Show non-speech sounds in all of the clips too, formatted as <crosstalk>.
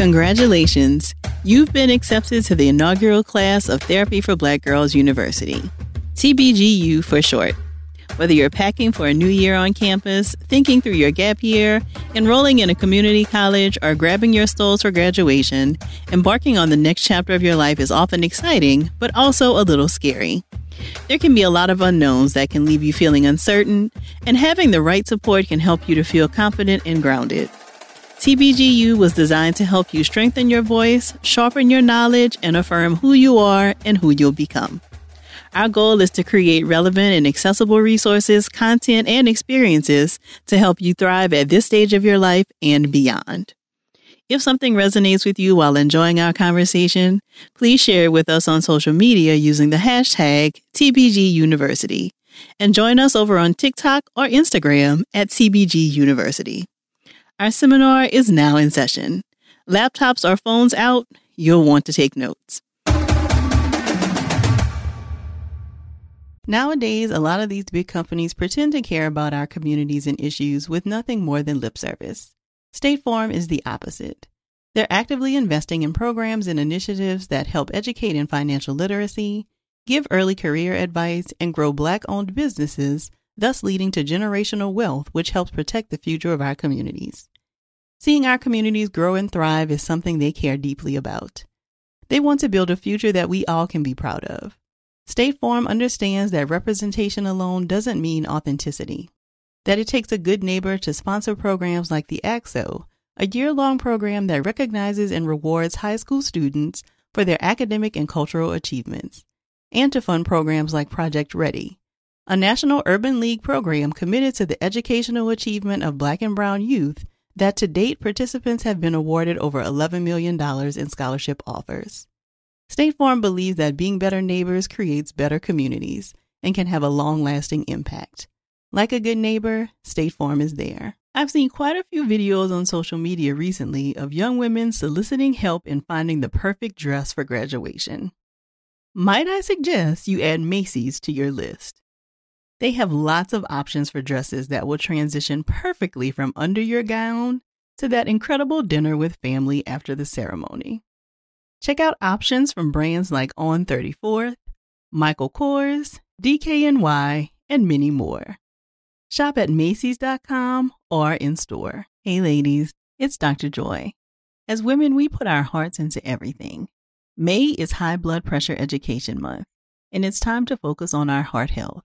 Congratulations! You've been accepted to the inaugural class of Therapy for Black Girls University, TBGU for short. Whether you're packing for a new year on campus, thinking through your gap year, enrolling in a community college, or grabbing your stoles for graduation, embarking on the next chapter of your life is often exciting, but also a little scary. There can be a lot of unknowns that can leave you feeling uncertain, and having the right support can help you to feel confident and grounded. TBGU was designed to help you strengthen your voice, sharpen your knowledge, and affirm who you are and who you'll become. Our goal is to create relevant and accessible resources, content, and experiences to help you thrive at this stage of your life and beyond. If something resonates with you while enjoying our conversation, please share it with us on social media using the hashtag TBGUniversity and join us over on TikTok or Instagram at TBG University. Our seminar is now in session. Laptops or phones out, you'll want to take notes. Nowadays, a lot of these big companies pretend to care about our communities and issues with nothing more than lip service. State Farm is the opposite. They're actively investing in programs and initiatives that help educate in financial literacy, give early career advice, and grow Black owned businesses, thus leading to generational wealth, which helps protect the future of our communities. Seeing our communities grow and thrive is something they care deeply about. They want to build a future that we all can be proud of. State Farm understands that representation alone doesn't mean authenticity, that it takes a good neighbor to sponsor programs like the ACT-SO, a year long program that recognizes and rewards high school students for their academic and cultural achievements, and to fund programs like Project Ready, a national urban league program committed to the educational achievement of Black and Brown youth that to date participants have been awarded over $11 million in scholarship offers. State Farm believes that being better neighbors creates better communities and can have a long lasting impact. Like a good neighbor, State Farm is there. I've seen quite a few videos on social media recently of young women soliciting help in finding the perfect dress for graduation. Might I suggest you add Macy's to your list? They have lots of options for dresses that will transition perfectly from under your gown to that incredible dinner with family after the ceremony. Check out options from brands like On 34th, Michael Kors, DKNY, and many more. Shop at Macy's.com or in store. Hey, ladies, it's Dr. Joy. As women, we put our hearts into everything. May is High Blood Pressure Education Month, and it's time to focus on our heart health.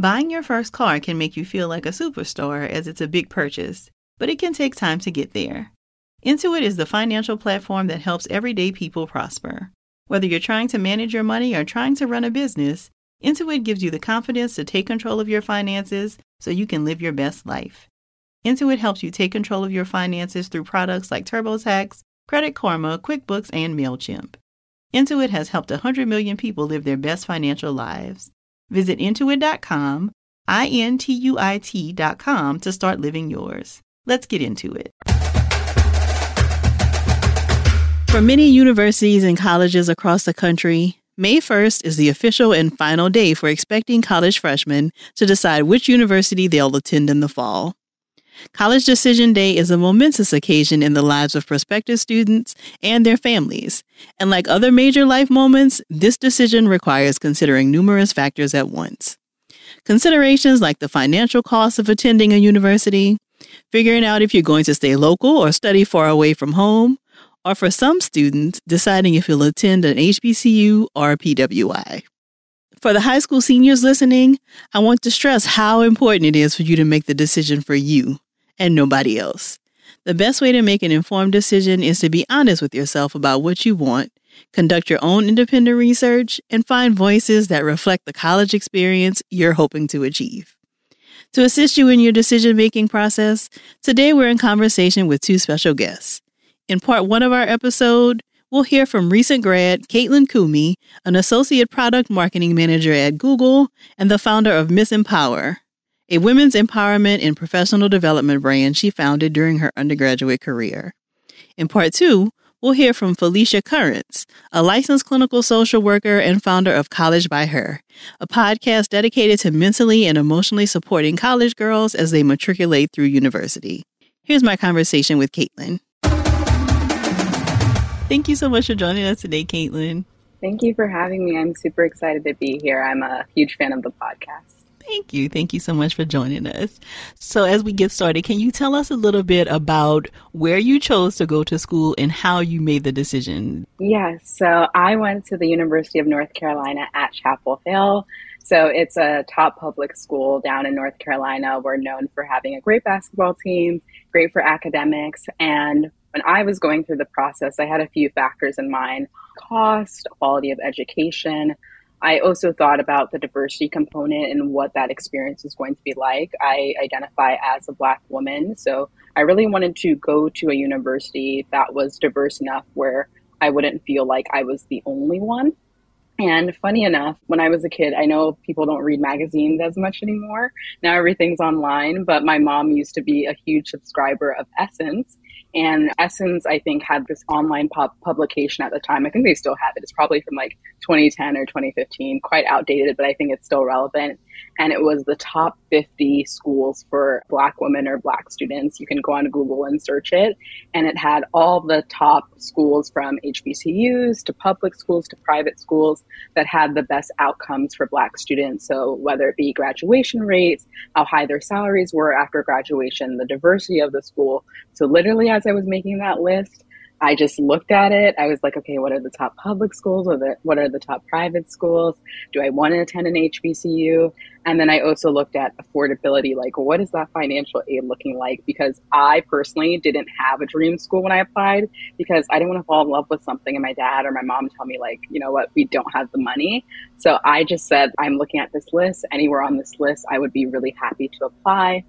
Buying your first car can make you feel like a superstar as it's a big purchase, but it can take time to get there. Intuit is the financial platform that helps everyday people prosper. Whether you're trying to manage your money or trying to run a business, Intuit gives you the confidence to take control of your finances so you can live your best life. Intuit helps you take control of your finances through products like TurboTax, Credit Karma, QuickBooks, and MailChimp. Intuit has helped 100 million people live their best financial lives. Visit intuit.com, I N T U I T.com to start living yours. Let's get into it. For many universities and colleges across the country, May 1st is the official and final day for expecting college freshmen to decide which university they'll attend in the fall. College Decision Day is a momentous occasion in the lives of prospective students and their families. And like other major life moments, this decision requires considering numerous factors at once. Considerations like the financial cost of attending a university, figuring out if you're going to stay local or study far away from home, or for some students, deciding if you'll attend an HBCU or a PWI. For the high school seniors listening, I want to stress how important it is for you to make the decision for you and nobody else. The best way to make an informed decision is to be honest with yourself about what you want, conduct your own independent research, and find voices that reflect the college experience you're hoping to achieve. To assist you in your decision making process, today we're in conversation with two special guests. In part one of our episode, we'll hear from recent grad Caitlyn Kumi, an associate product marketing manager at Google and the founder of Miss EmpowHer, a women's empowerment and professional development brand she founded during her undergraduate career. In part two, we'll hear from Phylicia Currence, a licensed clinical social worker and founder of College by Her, a podcast dedicated to mentally and emotionally supporting college girls as they matriculate through university. Here's my conversation with Caitlyn. Thank you so much for joining us today, Caitlyn. Thank you for having me. I'm super excited to be here. I'm a huge fan of the podcast. Thank you. Thank you so much for joining us. So, as we get started, can you tell us a little bit about where you chose to go to school and how you made the decision? Yes. So, I went to the University of North Carolina at Chapel Hill. So, it's a top public school down in North Carolina. We're known for having a great basketball team, great for academics. And when I was going through the process, I had a few factors in mind cost, quality of education I also thought about the diversity component and what that experience is going to be like. I identify as a Black woman, so I really wanted to go to a university that was diverse enough where I wouldn't feel like I was the only one. And funny enough, when I was a kid, I know people don't read magazines as much anymore. Now everything's online, but my mom used to be a huge subscriber of Essence. And Essence, I think, had this online pub- publication at the time. I think they still have it. It's probably from like 2010 or 2015, quite outdated, but I think it's still relevant and it was the top 50 schools for Black women or Black students. You can go on Google and search it. And it had all the top schools from HBCUs to public schools to private schools that had the best outcomes for Black students. So, whether it be graduation rates, how high their salaries were after graduation, the diversity of the school. So, literally, as I was making that list, I just looked at it. I was like, okay, what are the top public schools? What are the, what are the top private schools? Do I want to attend an HBCU? And then I also looked at affordability, like what is that financial aid looking like? Because I personally didn't have a dream school when I applied because I didn't want to fall in love with something and my dad or my mom tell me like, you know what, we don't have the money. So I just said, I'm looking at this list. Anywhere on this list, I would be really happy to apply.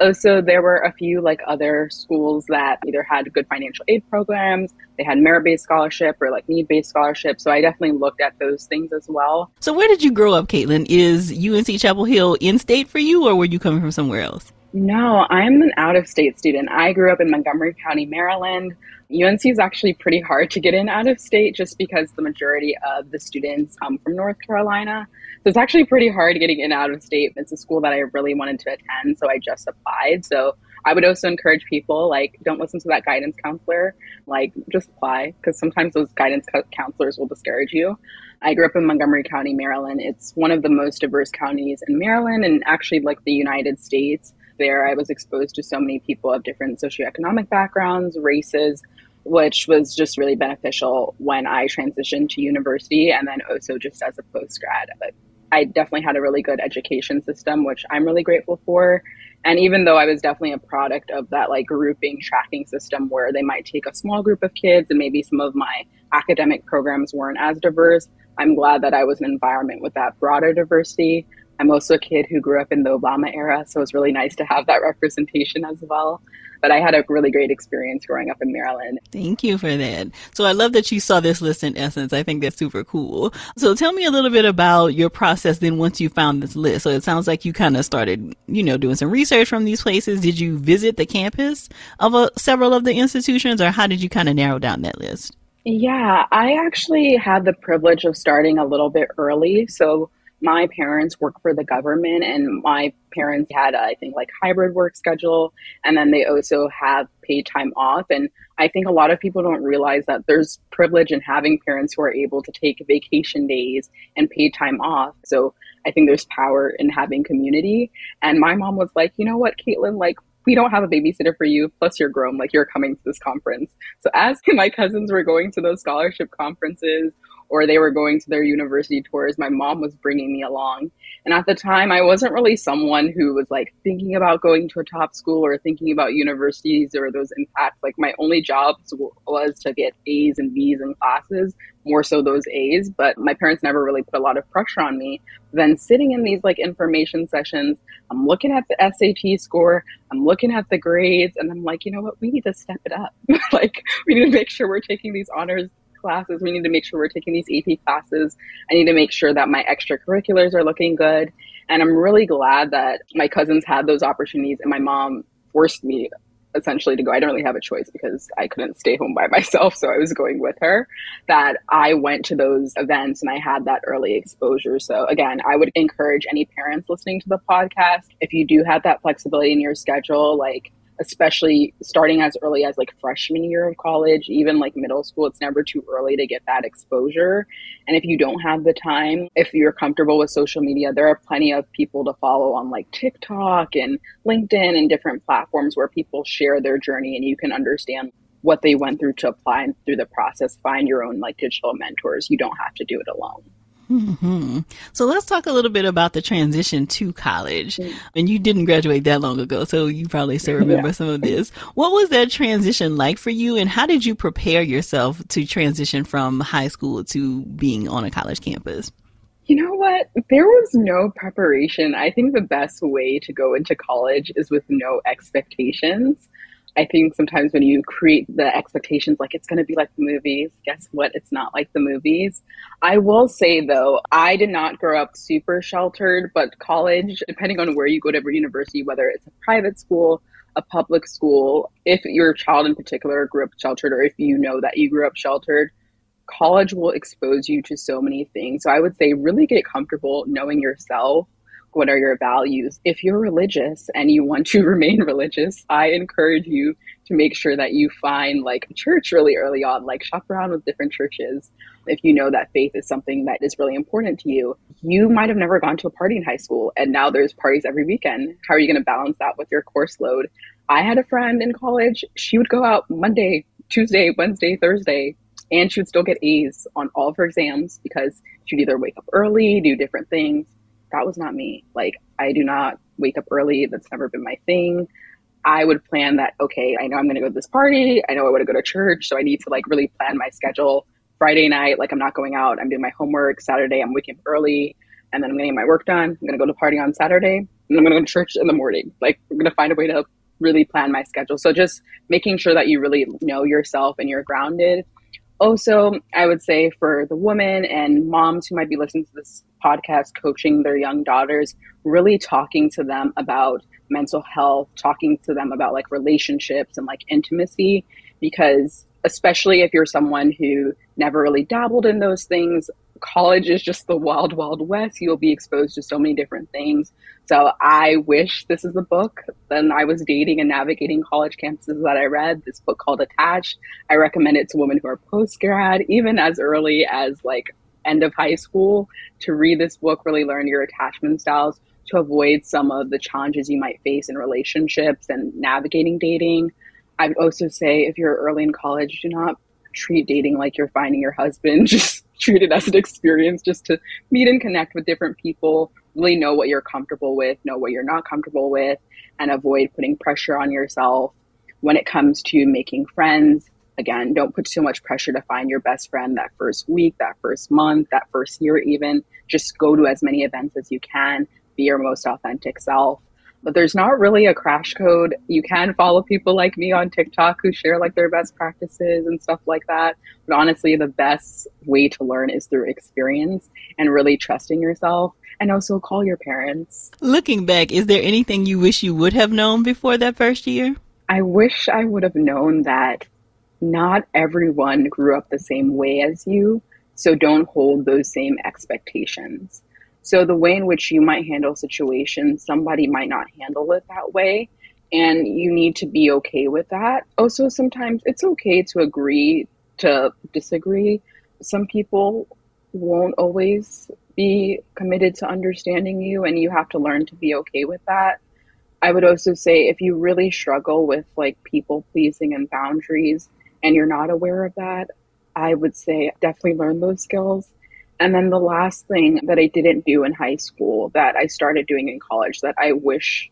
Oh, also, there were a few like other schools that either had good financial aid programs, they had merit based scholarship or like need based scholarship. So I definitely looked at those things as well. So where did you grow up, Caitlyn? Is UNC Chapel Hill in state for you or were you coming from somewhere else? No, I'm an out of state student. I grew up in Montgomery County, Maryland. UNC is actually pretty hard to get in out of state just because the majority of the students come from North Carolina. So it's actually pretty hard getting in out of state. It's a school that I really wanted to attend, so I just applied. So I would also encourage people like don't listen to that guidance counselor, like just apply because sometimes those guidance counselors will discourage you. I grew up in Montgomery County, Maryland. It's one of the most diverse counties in Maryland and actually like the United States there, I was exposed to so many people of different socioeconomic backgrounds, races, which was just really beneficial when I transitioned to university and then also just as a post grad. But I definitely had a really good education system, which I'm really grateful for. And even though I was definitely a product of that like grouping tracking system where they might take a small group of kids and maybe some of my academic programs weren't as diverse, I'm glad that I was an environment with that broader diversity I'm also a kid who grew up in the Obama era, so it's really nice to have that representation as well. But I had a really great experience growing up in Maryland. Thank you for that. So I love that you saw this list in essence. I think that's super cool. So tell me a little bit about your process then once you found this list. So it sounds like you kind of started, you know, doing some research from these places. Did you visit the campus of a, several of the institutions or how did you kind of narrow down that list? Yeah, I actually had the privilege of starting a little bit early. So my parents work for the government and my parents had i think like hybrid work schedule and then they also have paid time off and i think a lot of people don't realize that there's privilege in having parents who are able to take vacation days and paid time off. So i think there's power in having community and my mom was like you know what caitlyn? Like we don't have a babysitter for you plus you're grown like you're coming to this conference. So as <laughs> my cousins were going to those scholarship conferences or they were going to their university tours, my mom was bringing me along. And at the time, I wasn't really someone who was like thinking about going to a top school or thinking about universities or those impacts. Like my only job was to get A's and B's in classes, more so those A's. But my parents never really put a lot of pressure on me. Then sitting in these like information sessions, I'm looking at the SAT score, I'm looking at the grades, and I'm like, you know what, we need to step it up. <laughs> like we need to make sure we're taking these honors classes. We need to make sure we're taking these AP classes. I need to make sure that my extracurriculars are looking good. And I'm really glad that my cousins had those opportunities and my mom forced me essentially to go. I don't really have a choice because I couldn't stay home by <laughs> myself. So I was going with her. That I went to those events and I had that early exposure. So again, I would encourage any parents listening to the podcast, if you do have that flexibility in your schedule, like especially starting as early as like freshman year of college, even like middle school, it's never too early to get that exposure. And if you don't have the time, if you're comfortable with social media, there are plenty of people to follow on like TikTok and LinkedIn and different platforms where people share their journey and you can understand what they went through to apply and through the process. Find your own like digital mentors. You don't have to do it alone. Mm-hmm. So let's talk a little bit about the transition to college. Mm-hmm. And you didn't graduate that long ago, so you probably still remember yeah. some of this. What was that transition like for you, and how did you prepare yourself to transition from high school to being on a college campus? You know what? There was no preparation. I think the best way to go into college is with no expectations. I think sometimes when you create the expectations like it's going to be like the movies, guess what? It's not like the movies. I will say though, I did not grow up super sheltered, but college, depending on where you go to every university, whether it's a private school, a public school, if your child in particular grew up sheltered or if you know that you grew up sheltered, college will expose you to so many things. So I would say really get comfortable knowing yourself what are your values? If you're religious and you want to <laughs> remain religious, I encourage you to make sure that you find like church really early on, like shop around with different churches. If you know that faith is something that is really important to you, you might have never gone to a party in high school and now there's parties every weekend. How are you going to balance that with your course load? I had a friend in college, she would go out Monday, Tuesday, Wednesday, Thursday, and she would still get A's on all of her exams because she'd either wake up early, do different things that was not me. Like, I do not wake up early. That's never been my thing. I would plan that, okay, I know I'm going to go to this party. I know I want to go to church. So I need to like really plan my schedule. Friday night, like I'm not going out. I'm doing my homework. Saturday, I'm waking up early and then I'm going to get my work done. I'm going to go to party on Saturday and I'm going to go to church in the morning. Like, I'm going to find a way to really plan my schedule. So just making sure that you really know yourself and you're grounded also, I would say for the women and moms who might be listening to this podcast, coaching their young daughters, really talking to them about mental health, talking to them about like relationships and like intimacy, because especially if you're someone who never really dabbled in those things, college is just the wild, wild west. You'll be exposed to so many different things. So I wish this is the book. Then I was dating and navigating college campuses that I read. This book called Attached. I recommend it to women who are post grad, even as early as like end of high school, to read this book, really learn your attachment styles to avoid some of the challenges you might face in relationships and navigating dating. I would also say if you're early in college, do not treat dating like you're finding your husband. <laughs> Just treat it as an experience just to meet and connect with different people, really know what you're comfortable with, know what you're not comfortable with, and avoid putting pressure on yourself. When it comes to making friends, again, don't put so much pressure to find your best friend that first week, that first month, that first year, even. Just go to as many events as you can, be your most authentic self but there's not really a crash code. You can follow people like me on TikTok who share like their best practices and stuff like that. But honestly, the best way to learn is through experience and really trusting yourself and also call your parents. Looking back, is there anything you wish you would have known before that first year? I wish I would have known that not everyone grew up the same way as you. So don't hold those same expectations. So the way in which you might handle situations, somebody might not handle it that way. And you need to be okay with that. Also, sometimes it's okay to agree to disagree. Some people won't always be committed to understanding you, and you have to learn to be okay with that. I would also say if you really struggle with like people pleasing and boundaries and you're not aware of that, I would say definitely learn those skills and then the last thing that I didn't do in high school that I started doing in college that I wish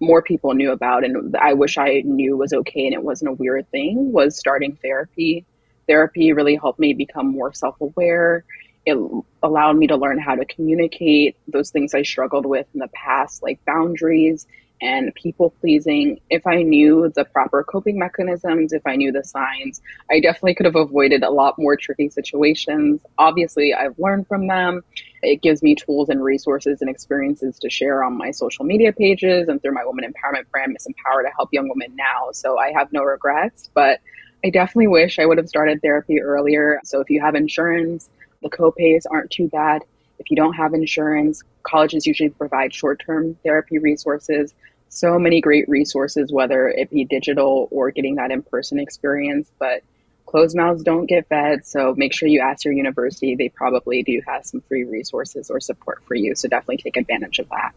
more people knew about and I wish I knew was okay and it wasn't a weird thing was starting therapy. Therapy really helped me become more self aware. It allowed me to learn how to communicate those things I struggled with in the past, like boundaries and people pleasing, if I knew the proper coping mechanisms, if I knew the signs, I definitely could have avoided a lot more tricky situations. Obviously, I've learned from them. It gives me tools and resources and experiences to share on my social media pages and through my woman empowerment brand, Miss EmpowHer, to help young women now. So I have no regrets, but I definitely wish I would have started therapy earlier. So if you have insurance, the copays aren't too bad. If you don't have insurance, colleges usually provide short term therapy resources. So many great resources, whether it be digital or getting that in person experience. But closed mouths don't get fed. So make sure you ask your university. They probably do have some free resources or support for you. So definitely take advantage of that.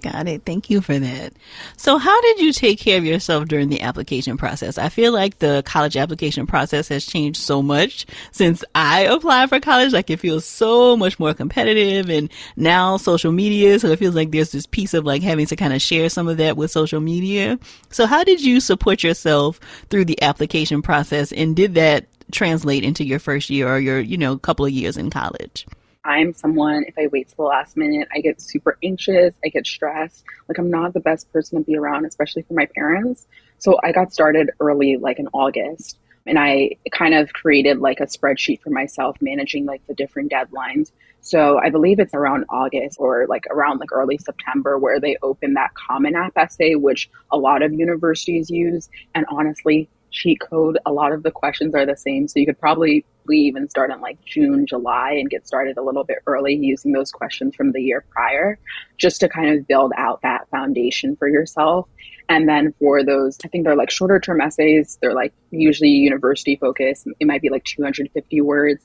Got it. Thank you for that. So, how did you take care of yourself during the application process? I feel like the college application process has changed so much since I applied for college. Like, it feels so much more competitive and now social media. So, it feels like there's this piece of like having to kind of share some of that with social media. So, how did you support yourself through the application process? And did that translate into your first year or your, you know, couple of years in college? I'm someone, if I wait till the last minute, I get super anxious, I get stressed. Like, I'm not the best person to be around, especially for my parents. So, I got started early, like in August, and I kind of created like a spreadsheet for myself, managing like the different deadlines. So, I believe it's around August or like around like early September where they open that Common App essay, which a lot of universities use. And honestly, cheat code, a lot of the questions are the same. So, you could probably leave and start in like June, July, and get started a little bit early using those questions from the year prior, just to kind of build out that foundation for yourself. And then for those, I think they're like shorter term essays, they're like usually university focused. It might be like 250 words.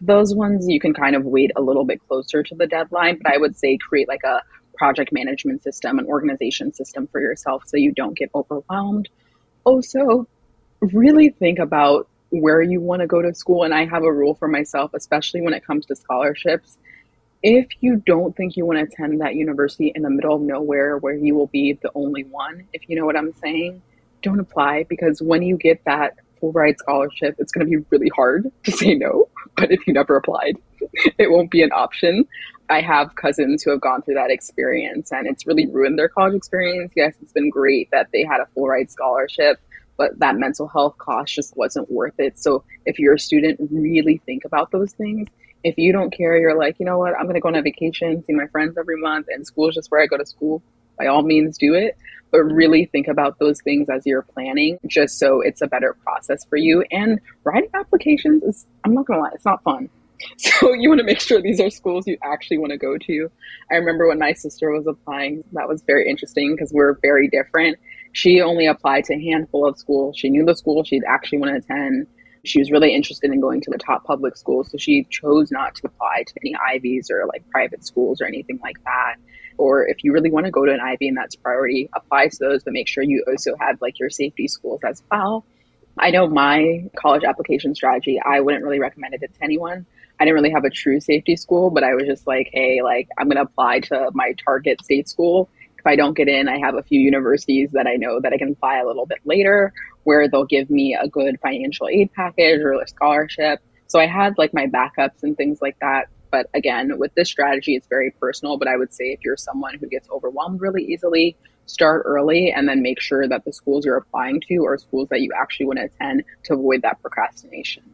Those ones you can kind of wait a little bit closer to the deadline, but I would say create like a project management system, an organization system for yourself so you don't get overwhelmed. Also, really think about where you want to go to school. And I have a rule for myself, especially when it comes to scholarships. If you don't think you want to attend that university in the middle of nowhere where you will be the only one, if you know what I'm saying, don't apply because when you get that full ride scholarship, it's going to be really hard to say no. But if you never applied, <laughs> it won't be an option. I have cousins who have gone through that experience and it's really ruined their college experience. Yes, it's been great that they had a full ride scholarship, but that mental health cost just wasn't worth it. So if you're a student, really think about those things. If you don't care, you're like, you know what, I'm going to go on a vacation, see my friends every month, and school is just where I go to school. By all means, do it. But really think about those things as you're planning, just so it's a better process for you. And writing applications is, I'm not going to lie, it's not fun. <laughs> So you want to make sure these are schools you actually want to go to. I remember when my sister was applying, that was very interesting because we're very different she only applied to a handful of schools. She knew the school she'd actually want to attend. She was really interested in going to the top public schools, so she chose not to apply to any Ivies or like private schools or anything like that. Or if you really want to go to an Ivy and that's priority, apply to those, but make sure you also have like your safety schools as well. I know my college application strategy, I wouldn't really recommend it to anyone. I didn't really have a true safety school, but I was just like, hey, like I'm going to apply to my target state school if I don't get in, I have a few universities that I know that I can apply a little bit later where they'll give me a good financial aid package or a scholarship. So I had like my backups and things like that. But again, with this strategy, it's very personal. But I would say if you're someone who gets overwhelmed really easily, start early and then make sure that the schools you're applying to are schools that you actually want to attend to avoid that procrastination.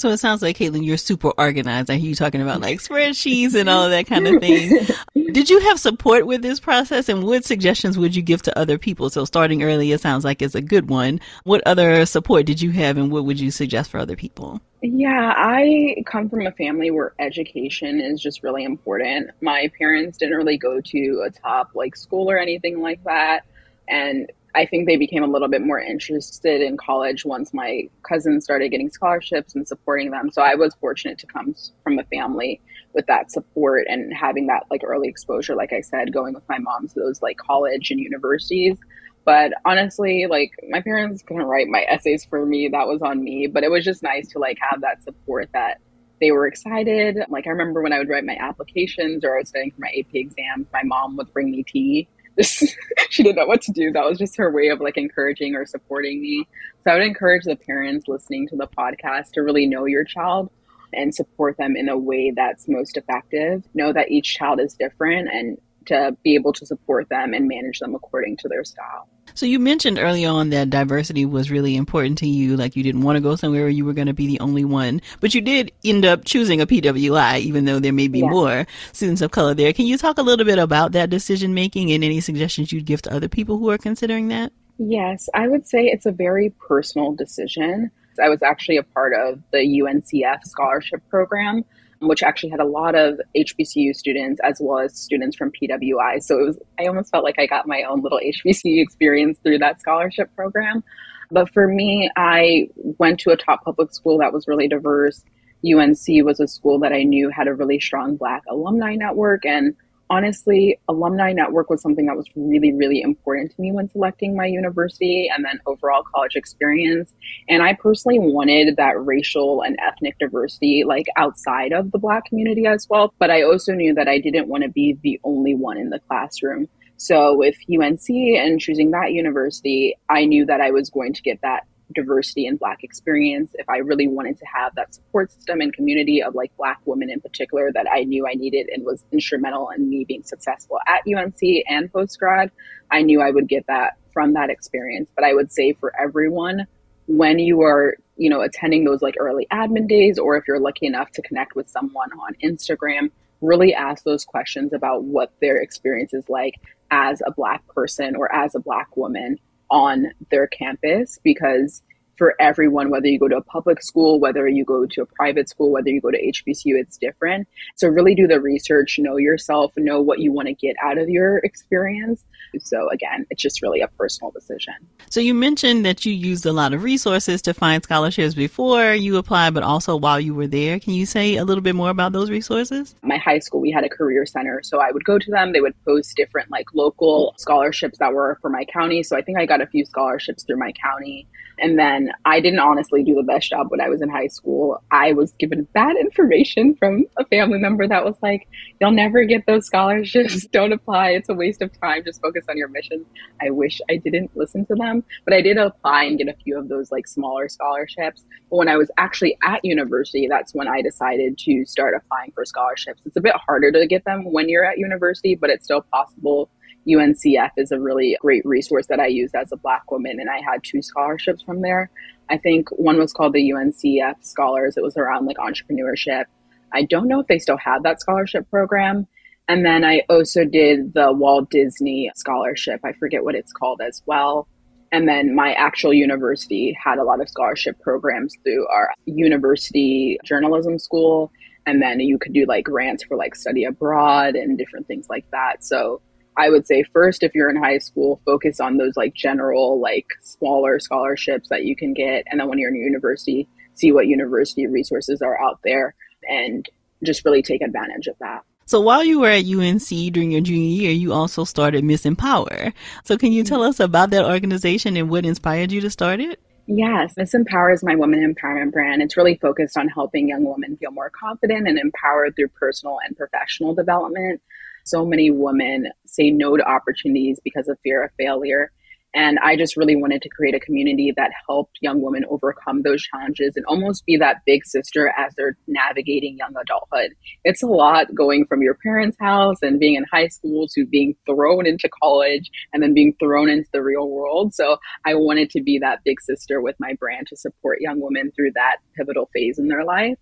So it sounds like Caitlyn, you're super organized. I hear you talking about like spreadsheets and all of that kind of thing. <laughs> Did you have support with this process and what suggestions would you give to other people? So starting early, it sounds like is a good one. What other support did you have and what would you suggest for other people? Yeah, I come from a family where education is just really important. My parents didn't really go to a top like school or anything like that. And I think they became a little bit more interested in college once my cousins started getting scholarships and supporting them. So I was fortunate to come from a family with that support and having that like early exposure, like I said, going with my mom to those like college and universities. But honestly, like my parents couldn't write my essays for me. That was on me. But it was just nice to like have that support that they were excited. Like I remember when I would write my applications or I was studying for my AP exams, my mom would bring me tea <laughs> she didn't know what to do. That was just her way of like encouraging or supporting me. So I would encourage the parents listening to the podcast to really know your child and support them in a way that's most effective. Know that each child is different and to be able to support them and manage them according to their style. So you mentioned early on that diversity was really important to you. Like you didn't want to go somewhere where you were going to be the only one, but you did end up choosing a PWI, even though there may be yeah. more students of color there. Can you talk a little bit about that decision making and any suggestions you'd give to other people who are considering that? Yes, I would say it's a very personal decision. I was actually a part of the UNCF scholarship program, which actually had a lot of HBCU students as well as students from PWI. So it was, I almost felt like I got my own little <laughs> HBCU experience through that scholarship program. But for me, I went to a top public school that was really diverse. UNC was a school that I knew had a really strong Black alumni network and honestly, alumni network was something that was really, really important to me when selecting my university and then overall college experience. And I personally wanted that racial and ethnic diversity, like outside of the Black community as well. But I also knew that I didn't want to be the only one in the classroom. So with UNC and choosing that university, I knew that I was going to get that diversity and black experience if i really wanted to have that support system and community of like black women in particular that i knew i needed and was instrumental in me being successful at unc and post grad i knew i would get that from that experience. But i would say for everyone when you are you know attending those like early admin days or if you're lucky enough to connect with someone on instagram really ask those questions about what their experience is like as a black person or as a black woman on their campus because for everyone, whether you go to a public school, whether you go to a private school, whether you go to HBCU, it's different. So really do the research, know yourself, know what you want to get out of your experience. So again, it's just really a personal decision. So you mentioned that you used a lot of resources to find scholarships before you applied, but also while you were there. Can you say a little bit more about those resources? My high school, we had a career center. So I would go to them. They would post different like local scholarships that were for my county. So I think I got a few scholarships through my county. And then I didn't honestly do the best job when I was in high school. I was given bad information from a family member that was like, you'll never get those scholarships. <laughs> Don't apply. It's a waste of time. Just focus on your mission. I wish I didn't listen to them, but I did apply and get a few of those like smaller scholarships. But when I was actually at university, that's when I decided to start applying for scholarships. It's a bit harder to get them when you're at university, but it's still possible UNCF is a really great resource that I used as a Black woman, and I had two scholarships from there. I think one was called the UNCF Scholars. It was around like entrepreneurship. I don't know if they still have that scholarship program. And then I also did the Walt Disney Scholarship. I forget what it's called as well. And then my actual university had a lot of scholarship programs through our university journalism school. And then you could do like grants for like study abroad and different things like that. So I would say first, if you're in high school, focus on those like general, like smaller scholarships that you can get. And then when you're in university, see what university resources are out there and just really take advantage of that. So while you were at UNC during your junior year, you also started Miss EmpowHer. So can you tell us about that organization and what inspired you to start it? Yes, Miss EmpowHer is my women empowerment brand. It's really focused on helping young women feel more confident and empowered through personal and professional development so many women say no to opportunities because of fear of failure. And I just really wanted to create a community that helped young women overcome those challenges and almost be that big sister as they're navigating young adulthood. It's a lot going from your parents' house and being in high school to being thrown into college and then being thrown into the real world. So I wanted to be that big sister with my brand to support young women through that pivotal phase in their life.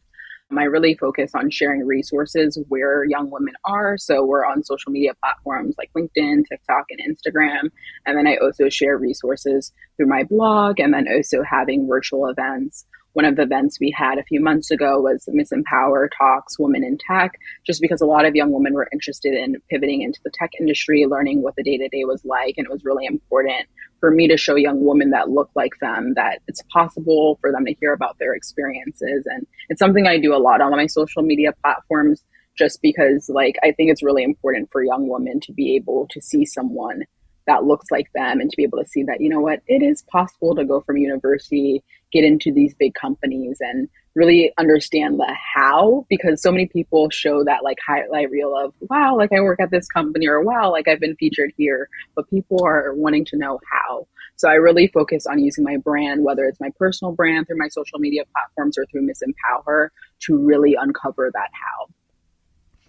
Um, I really focus on sharing resources where young women are. So we're on social media platforms like LinkedIn, TikTok, and Instagram. And then I also share resources through my blog and then also having virtual events one of the events we had a few months ago was Miss EmpowHer Talks Women in Tech, just because a lot of young women were interested in pivoting into the tech industry, learning what the day to day was like. And it was really important for me to show young women that look like them that it's possible for them to hear about their experiences. And it's something I do a lot on my social media platforms just because like I think it's really important for young women to be able to see someone that looks like them and to be able to see that you know what it is possible to go from university get into these big companies and really understand the how because so many people show that like highlight reel of wow like i work at this company or wow like i've been featured here but people are wanting to know how so i really focus on using my brand whether it's my personal brand through my social media platforms or through miss empowher to really uncover that how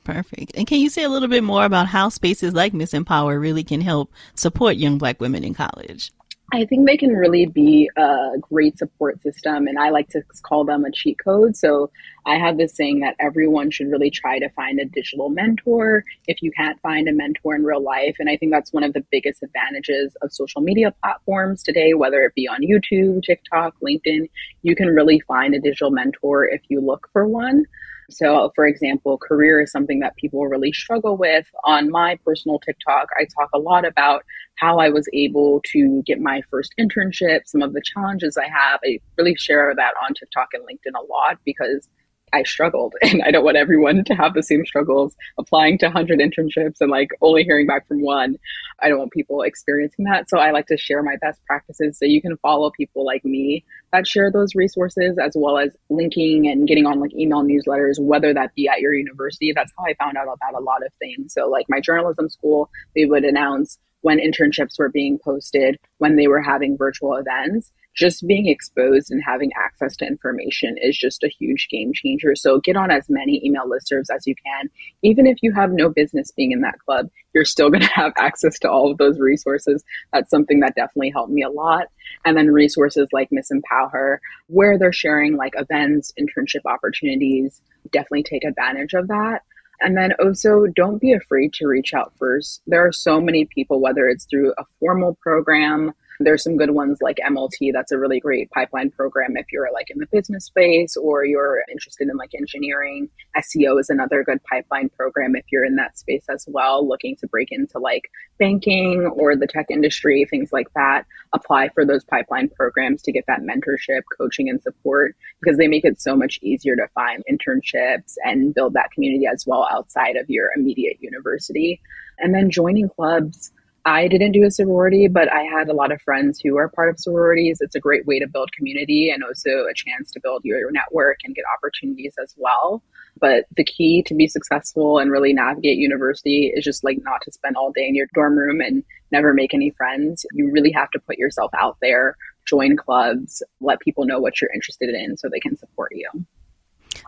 Perfect. And can you say a little bit more about how spaces like Miss EmpowHer really can help support young Black women in college? I think they can really be a great support system, and I like to call them a cheat code. So I have this saying that everyone should really try to find a digital mentor if you can't find a mentor in real life. And I think that's one of the biggest advantages of social media platforms today, whether it be on YouTube, TikTok, LinkedIn. You can really find a digital mentor if you look for one. So, for example, career is something that people really struggle with. On my personal TikTok, I talk a lot about how I was able to get my first internship, some of the challenges I have. I really share that on TikTok and LinkedIn a lot because I struggled <laughs> and I don't want everyone to have the same struggles applying to 100 internships and like only hearing back from one. I don't want people experiencing that. So I like to share my best practices so you can follow people like me that share those resources as well as linking and getting on like email newsletters, whether that be at your university. That's how I found out about a lot of things. So like my journalism school, they would announce when internships were being posted, when they were having virtual events just being exposed and having access to information is just a huge game changer. So get on as many email listservs as you can. Even if you have no business being in that club, you're still going <laughs> to have access to all of those resources. That's something that definitely helped me a lot. And then resources like Miss EmpowHer, where they're sharing like events, internship opportunities, definitely take advantage of that. And then also don't be afraid to reach out first. There are so many people, whether it's through a formal program, there's some good ones like MLT. That's a really great pipeline program if you're like in the business space or you're interested in like engineering. SEO is another good pipeline program if you're in that space as well, looking to break into like banking or the tech industry, things like that. Apply for those pipeline programs to get that mentorship, coaching, and support because they make it so much easier to find internships and build that community as well outside of your immediate university. And then joining clubs I didn't do a sorority, but I had a lot of friends who are part of sororities. It's a great way to build community and also a chance to build your network and get opportunities as well. But the key to be successful and really navigate university is just like not to spend all day in your dorm room and never make any friends. You really have to put yourself out there, join clubs, let people know what you're interested in so they can support you.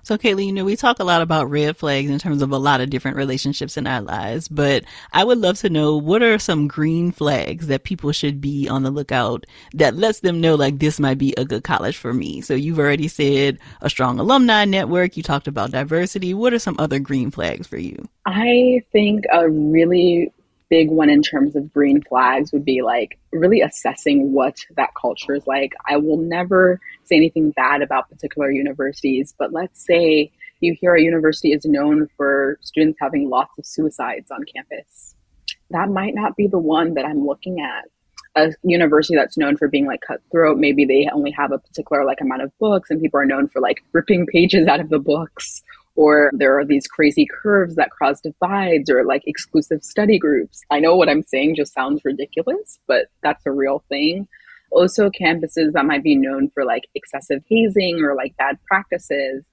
So, Kaylee, you know, we talk a lot about red flags in terms of a lot of different relationships in our lives, but I would love to know what are some green flags that people should be on the lookout that lets them know like this might be a good college for me. So you've already said a strong alumni network. You talked about diversity. What are some other green flags for you? I think a really big one in terms of green flags would be like really assessing what that culture is like. I will never say anything bad about particular universities, but let's say you hear a university is known for students having lots of suicides on campus. That might not be the one that I'm looking at. A university that's known for being like cutthroat, maybe they only have a particular like amount of books and people are known for like ripping pages out of the books or there are these crazy curves that cause divides or like exclusive study groups. I know what I'm saying just sounds ridiculous, but that's a real thing. Also, campuses that might be known for like excessive hazing or like bad practices.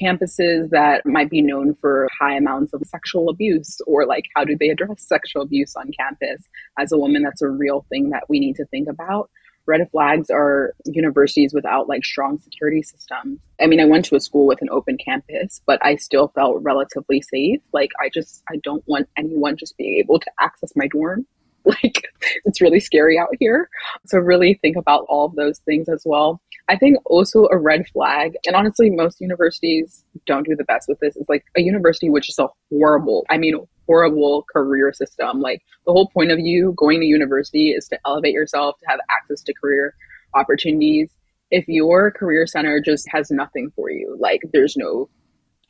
Campuses that might be known for high amounts of sexual abuse or like how do they address sexual abuse on campus? As a woman, that's a real thing that we need to think about red flags are universities without like strong security systems. I mean, I went to a school with an open campus, but I still felt relatively safe. Like I just I don't want anyone just being able to access my dorm. <laughs> Like it's really scary out here. So really think about all of those things as well. I think also a red flag, and honestly, most universities don't do the best with this. Is like a university which is a horrible, I mean, horrible career system. Like the whole point of you going to university is to elevate yourself, to have access to career opportunities. If your career center just has nothing for you, like there's no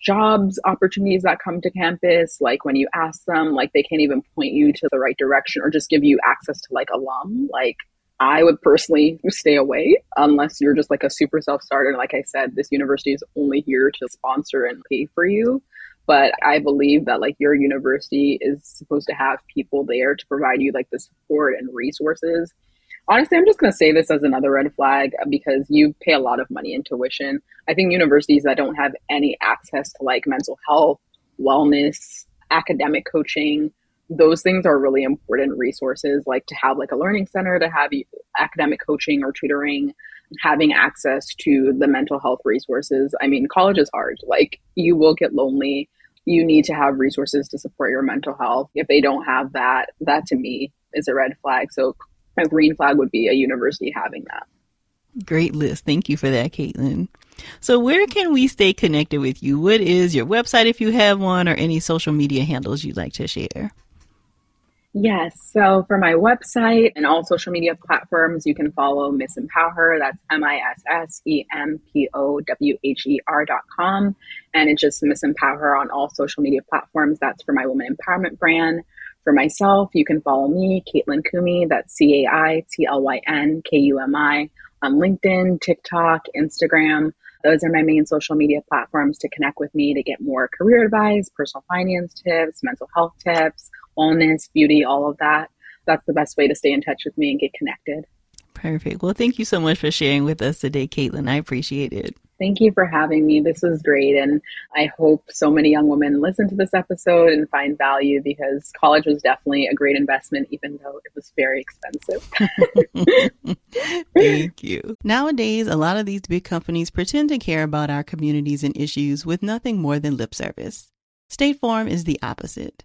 jobs opportunities that come to campus, like when you ask them, like they can't even point you to the right direction or just give you access to like alum, like I would personally stay away unless you're just like a super self starter. Like I said, this university is only here to sponsor and pay for you. But I believe that like your university is supposed to have people there to provide you like the support and resources. Honestly, I'm just going to say this as another red flag because you pay a lot of money in tuition. I think universities that don't have any access to like mental health, wellness, academic coaching, those things are really important resources like to have like a learning center to have academic coaching or tutoring having access to the mental health resources i mean college is hard like you will get lonely you need to have resources to support your mental health. If they don't have that, that to me is a red flag. So a green flag would be a university having that. Great list. Thank you for that, Caitlyn. So, where can we stay connected with you? What is your website if you have one, or any social media handles you'd like to share? Yes. So for my website and all social media platforms, you can follow Miss EmpowHer. That's M I S S E M P O W H E R dot com. And it's just Miss EmpowHer on all social media platforms. That's for my woman empowerment brand. For myself, you can follow me, Caitlyn Kumi. That's C A I T L Y N K U M I on LinkedIn, TikTok, Instagram. Those are my main social media platforms to connect with me to get more career advice, personal finance tips, mental health tips, wellness, beauty, all of that. That's the best way to stay in touch with me and get connected. Perfect. Well, thank you so much for sharing with us today, Caitlyn. I appreciate it. Thank you for having me. This was great. And I hope so many young women listen to this episode and find value because college was definitely a great investment, even though it was very expensive. <laughs> <laughs> Thank you. Nowadays, a lot of these big companies pretend to care about our communities and issues with nothing more than lip service. State Farm is the opposite.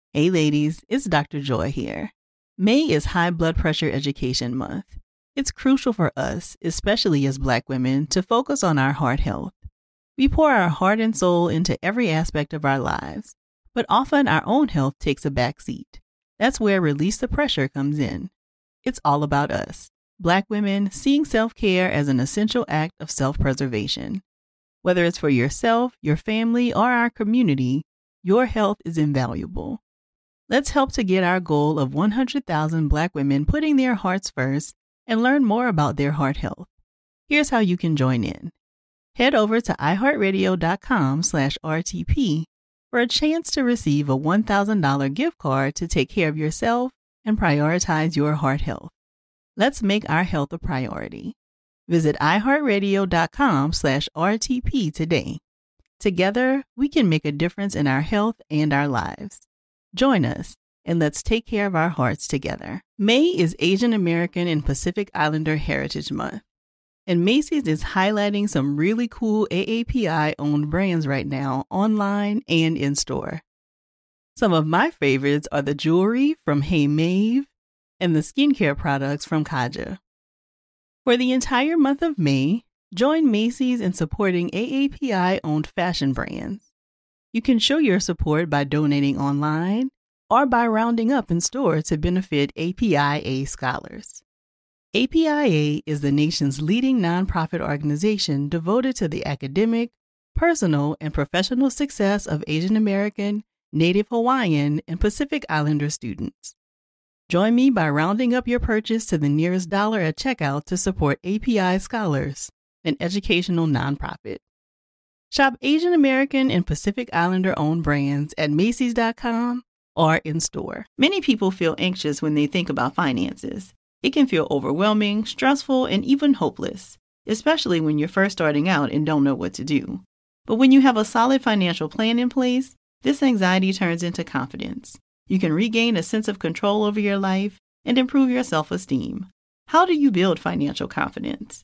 Hey, ladies, it's Dr. Joy here. May is High Blood Pressure Education Month. It's crucial for us, especially as Black women, to focus on our heart health. We pour our heart and soul into every aspect of our lives, but often our own health takes a back seat. That's where Release the Pressure comes in. It's all about us, Black women, seeing self care as an essential act of self preservation. Whether it's for yourself, your family, or our community, your health is invaluable. Let's help to get our goal of 100,000 Black women putting their hearts first and learn more about their heart health. Here's how you can join in. Head over to iheartradio.com slash RTP for a chance to receive a $1,000 gift card to take care of yourself and prioritize your heart health. Let's make our health a priority. Visit iheartradio.com slash RTP today. Together, we can make a difference in our health and our lives. Join us and let's take care of our hearts together. May is Asian American and Pacific Islander Heritage Month. And Macy's is highlighting some really cool AAPI owned brands right now, online and in store. Some of my favorites are the jewelry from Hey Mave and the skincare products from Kaja. For the entire month of May, join Macy's in supporting AAPI owned fashion brands. You can show your support by donating online or by rounding up in store to benefit APIA scholars. APIA is the nation's leading nonprofit organization devoted to the academic, personal, and professional success of Asian American, Native Hawaiian, and Pacific Islander students. Join me by rounding up your purchase to the nearest dollar at checkout to support API Scholars, an educational nonprofit. Shop Asian American and Pacific Islander owned brands at Macy's.com or in store. Many people feel anxious when they think about finances. It can feel overwhelming, stressful, and even hopeless, especially when you're first starting out and don't know what to do. But when you have a solid financial plan in place, this anxiety turns into confidence. You can regain a sense of control over your life and improve your self esteem. How do you build financial confidence?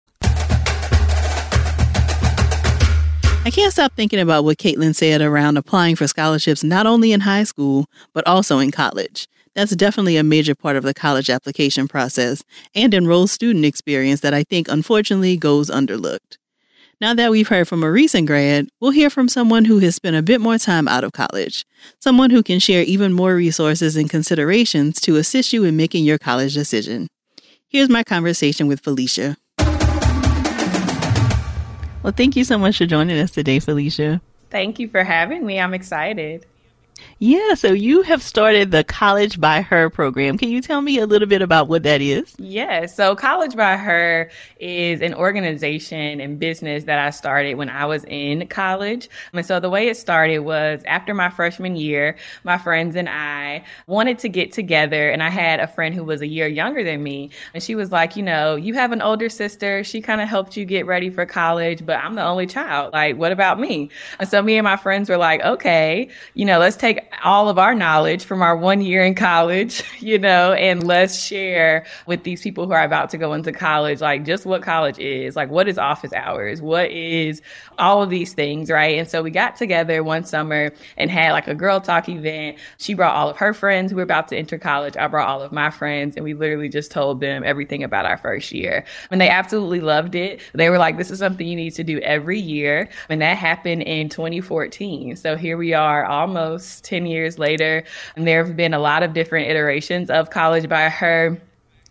I can't stop thinking about what Caitlyn said around applying for scholarships not only in high school, but also in college. That's definitely a major part of the college application process and enrolled student experience that I think unfortunately goes underlooked. Now that we've heard from a recent grad, we'll hear from someone who has spent a bit more time out of college, someone who can share even more resources and considerations to assist you in making your college decision. Here's my conversation with Phylicia. Well, thank you so much for joining us today, Phylicia. Thank you for having me. I'm excited. Yeah, so you have started the College by Her program. Can you tell me a little bit about what that is? Yeah, so College by Her is an organization and business that I started when I was in college. And so the way it started was after my freshman year, my friends and I wanted to get together. And I had a friend who was a year younger than me. And she was like, you know, you have an older sister. She kind of helped you get ready for college, but I'm the only child. Like, what about me? And so me and my friends were like, okay, you know, let's take take all of our knowledge from our one year in college, <laughs> you know, and let's share with these people who are about to go into college, like just what college is, like what is office hours, what is all of these things, right? And so we got together one summer and had like a girl talk event. She brought all of her friends who were about to enter college. I brought all of my friends, and we literally just told them everything about our first year. And they absolutely loved it. They were like, this is something you need to do every year. And that happened in 2014. So here we are almost 10 years later. And there have been a lot of different iterations of College by Her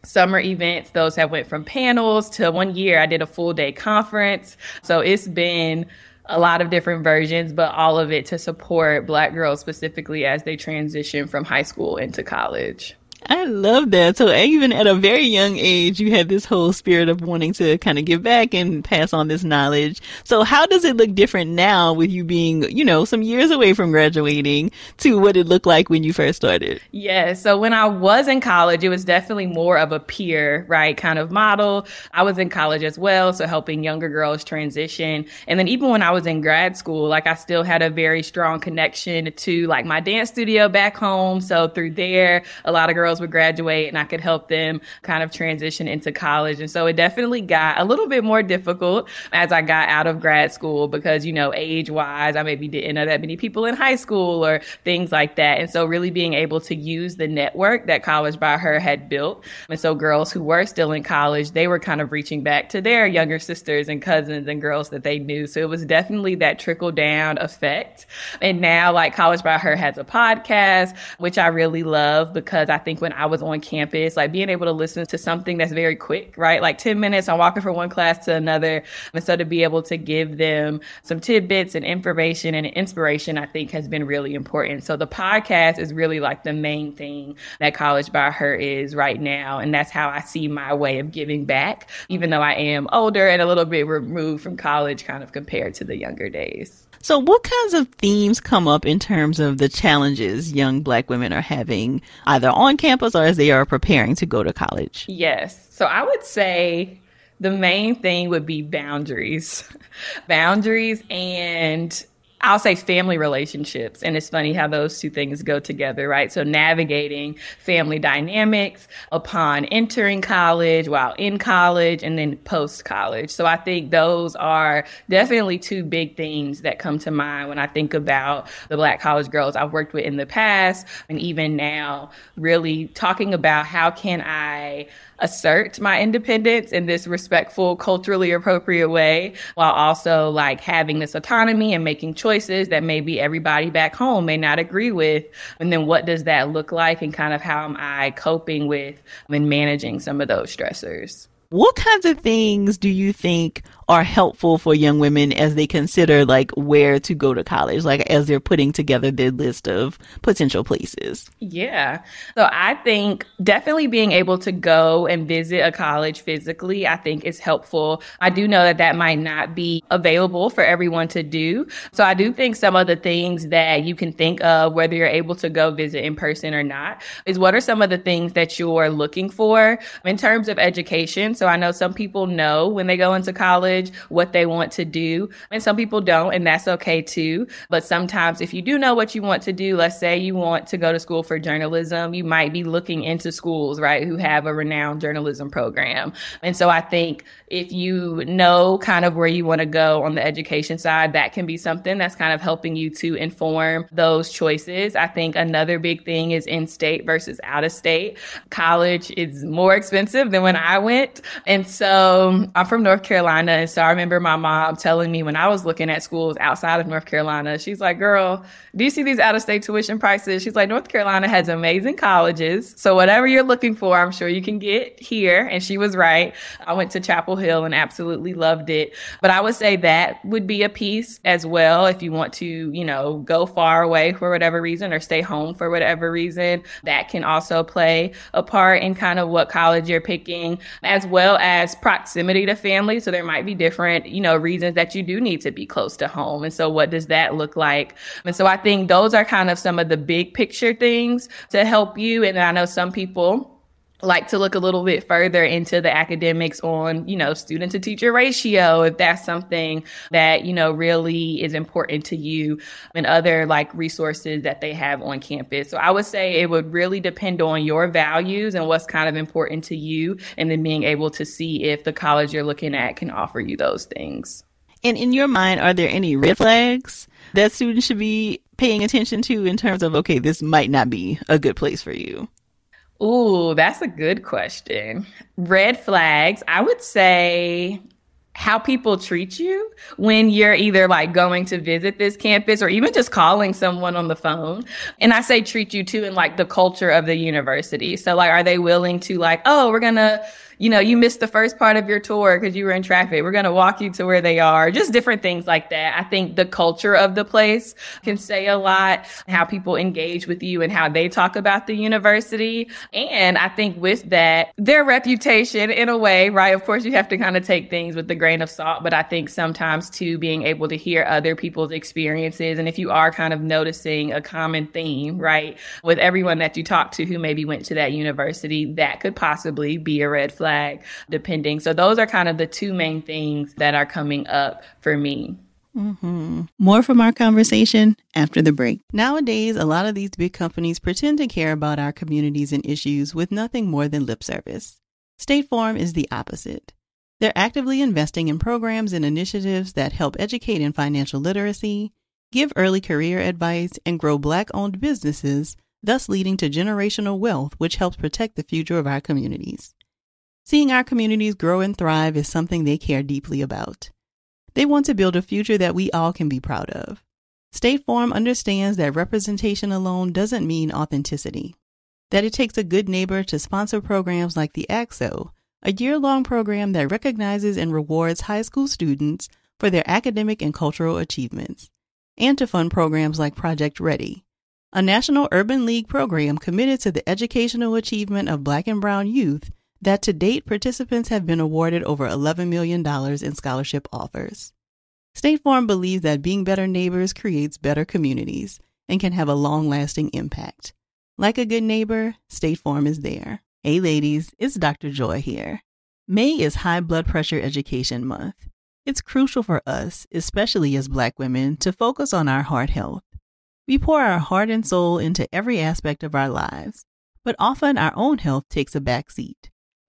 summer events those have went from panels to one year i did a full day conference so it's been a lot of different versions but all of it to support black girls specifically as they transition from high school into college I love that. So even at a very young age, you had this whole spirit of wanting to kind of give back and pass on this knowledge. So how does it look different now with you being, you know, some years away from graduating to what it looked like when you first started? Yeah. So when I was in college, it was definitely more of a peer, right, kind of model. I was in college as well. So helping younger girls transition. And then even when I was in grad school, like I still had a very strong connection to like my dance studio back home. So through there, a lot of girls would graduate and I could help them kind of transition into college. And so it definitely got a little bit more difficult as I got out of grad school because, you know, age wise, I maybe didn't know that many people in high school or things like that. And so really being able to use the network that College by Her had built. And so girls who were still in college, they were kind of reaching back to their younger sisters and cousins and girls that they knew. So it was definitely that trickle down effect. And now like College by Her has a podcast, which I really love because I think when I was on campus, like being able to listen to something that's very quick, right? Like 10 minutes, I'm walking from one class to another. And so to be able to give them some tidbits and information and inspiration, I think has been really important. So the podcast is really like the main thing that College by Her is right now. And that's how I see my way of giving back, even though I am older and a little bit removed from college kind of compared to the younger days. So, what kinds of themes come up in terms of the challenges young black women are having either on campus or as they are preparing to go to college? Yes. So, I would say the main thing would be boundaries. <laughs> boundaries and I'll say family relationships. And it's funny how those two things go together, right? So navigating family dynamics upon entering college, while in college, and then post college. So I think those are definitely two big things that come to mind when I think about the Black college girls I've worked with in the past and even now, really talking about how can I assert my independence in this respectful, culturally appropriate way while also like having this autonomy and making choices that maybe everybody back home may not agree with. And then what does that look like and kind of how am I coping with and managing some of those stressors? What kinds of things do you think are helpful for young women as they consider like where to go to college, like as they're putting together their list of potential places? Yeah. So I think definitely being able to go and visit a college physically, I think is helpful. I do know that that might not be available for everyone to do. So I do think some of the things that you can think of, whether you're able to go visit in person or not, is what are some of the things that you're looking for in terms of education. So I know some people know when they go into college college, what they want to do. And some people don't, and that's okay too. But sometimes if you do know what you want to do, let's say you want to go to school for journalism, you might be looking into schools, right, who have a renowned journalism program. And so I think if you know kind of where you want to go on the education side, that can be something that's kind of helping you to inform those choices. I think another big thing is in state versus out of state. College is more expensive than when I went. And so I'm from North Carolina. So I remember my mom telling me when I was looking at schools outside of North Carolina, she's like, girl, do you see these out of state tuition prices? She's like, North Carolina has amazing colleges. So whatever you're looking for, I'm sure you can get here. And she was right. I went to Chapel Hill and absolutely loved it. But I would say that would be a piece as well if you want to, you know, go far away for whatever reason or stay home for whatever reason. That can also play a part in kind of what college you're picking, as well as proximity to family. So there might be different, you know, reasons that you do need to be close to home. And so what does that look like? And so I think those are kind of some of the big picture things to help you. And I know some people like to look a little bit further into the academics on, you know, student to teacher ratio, if that's something that, you know, really is important to you and other like resources that they have on campus. So I would say it would really depend on your values and what's kind of important to you and then being able to see if the college you're looking at can offer you those things. And in your mind, are there any red flags that students should be paying attention to in terms of, okay, this might not be a good place for you? Ooh, that's a good question. Red flags, I would say how people treat you when you're either like going to visit this campus or even just calling someone on the phone. And I say treat you too in like the culture of the university. So like, are they willing to like, oh, we're going to you know, you missed the first part of your tour because you were in traffic. We're going to walk you to where they are. Just different things like that. I think the culture of the place can say a lot, how people engage with you and how they talk about the university. And I think with that, their reputation in a way, right? Of course, you have to kind of take things with a grain of salt, but I think sometimes too, being able to hear other people's experiences. And if you are kind of noticing a common theme, right, with everyone that you talk to who maybe went to that university, that could possibly be a red flag flag, depending. So those are kind of the two main things that are coming up for me. Mm-hmm. More from our conversation after the break. Nowadays, a lot of these big companies pretend to care about our communities and issues with nothing more than lip service. State Farm is the opposite. They're actively investing in programs and initiatives that help educate in financial literacy, give early career advice, and grow Black owned businesses, thus leading to generational wealth, which helps protect the future of our communities. Seeing our communities grow and thrive is something they care deeply about. They want to build a future that we all can be proud of. State Farm understands that representation alone doesn't mean authenticity, that it takes a good neighbor to sponsor programs like the ACT-SO, a year long program that recognizes and rewards high school students for their academic and cultural achievements, and to fund programs like Project Ready, a National Urban League program committed to the educational achievement of Black and Brown youth that to date participants have been awarded over $11 million in scholarship offers. State Farm believes that being better neighbors creates better communities and can have a long lasting impact. Like a good neighbor, State Farm is there. Hey ladies, it's Dr. Joy here. May is High Blood Pressure Education Month. It's crucial for us, especially as Black women, to focus on our heart health. We pour our heart and soul into every aspect of our lives, but often our own health takes a back seat.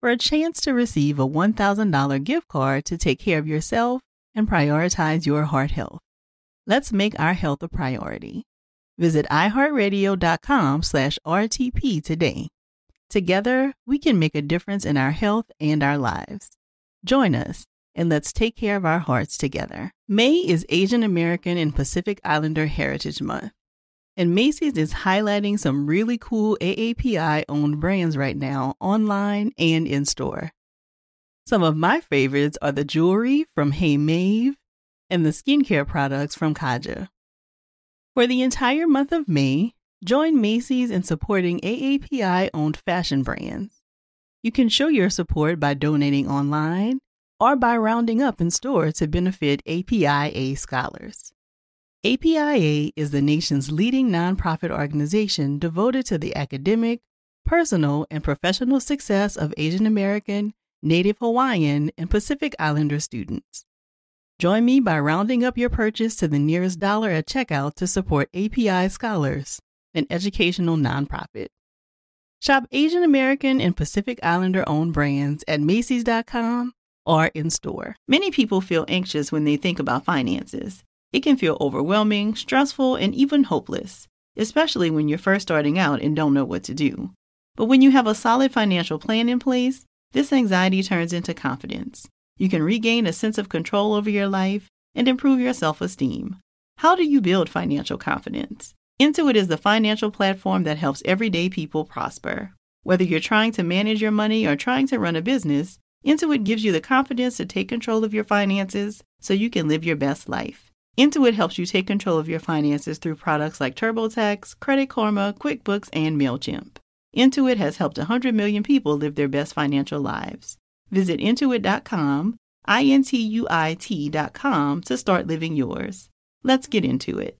for a chance to receive a $1,000 gift card to take care of yourself and prioritize your heart health. Let's make our health a priority. Visit iheartradio.com slash RTP today. Together, we can make a difference in our health and our lives. Join us and let's take care of our hearts together. May is Asian American and Pacific Islander Heritage Month. And Macy's is highlighting some really cool AAPI owned brands right now, online and in store. Some of my favorites are the jewelry from Hey Maeve and the skincare products from Kaja. For the entire month of May, join Macy's in supporting AAPI owned fashion brands. You can show your support by donating online or by rounding up in store to benefit APIA scholars. APIA is the nation's leading nonprofit organization devoted to the academic, personal, and professional success of Asian American, Native Hawaiian, and Pacific Islander students. Join me by rounding up your purchase to the nearest dollar at checkout to support API Scholars, an educational nonprofit. Shop Asian American and Pacific Islander owned brands at Macy's.com or in store. Many people feel anxious when they think about finances. It can feel overwhelming, stressful, and even hopeless, especially when you're first starting out and don't know what to do. But when you have a solid financial plan in place, this anxiety turns into confidence. You can regain a sense of control over your life and improve your self esteem. How do you build financial confidence? Intuit is the financial platform that helps everyday people prosper. Whether you're trying to manage your money or trying to run a business, Intuit gives you the confidence to take control of your finances so you can live your best life. Intuit helps you take control of your finances through products like TurboTax, Credit Karma, QuickBooks, and MailChimp. Intuit has helped 100 million people live their best financial lives. Visit intuit.com, I N T U I T.com to start living yours. Let's get into it.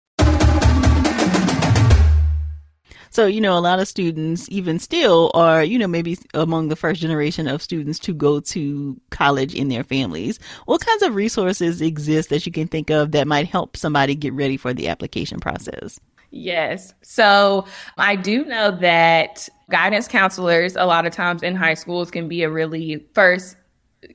So, you know, a lot of students, even still, are, you know, maybe among the first generation of students to go to college in their families. What kinds of resources exist that you can think of that might help somebody get ready for the application process? Yes. So I do know that guidance counselors, a lot of times in high schools, can be a really first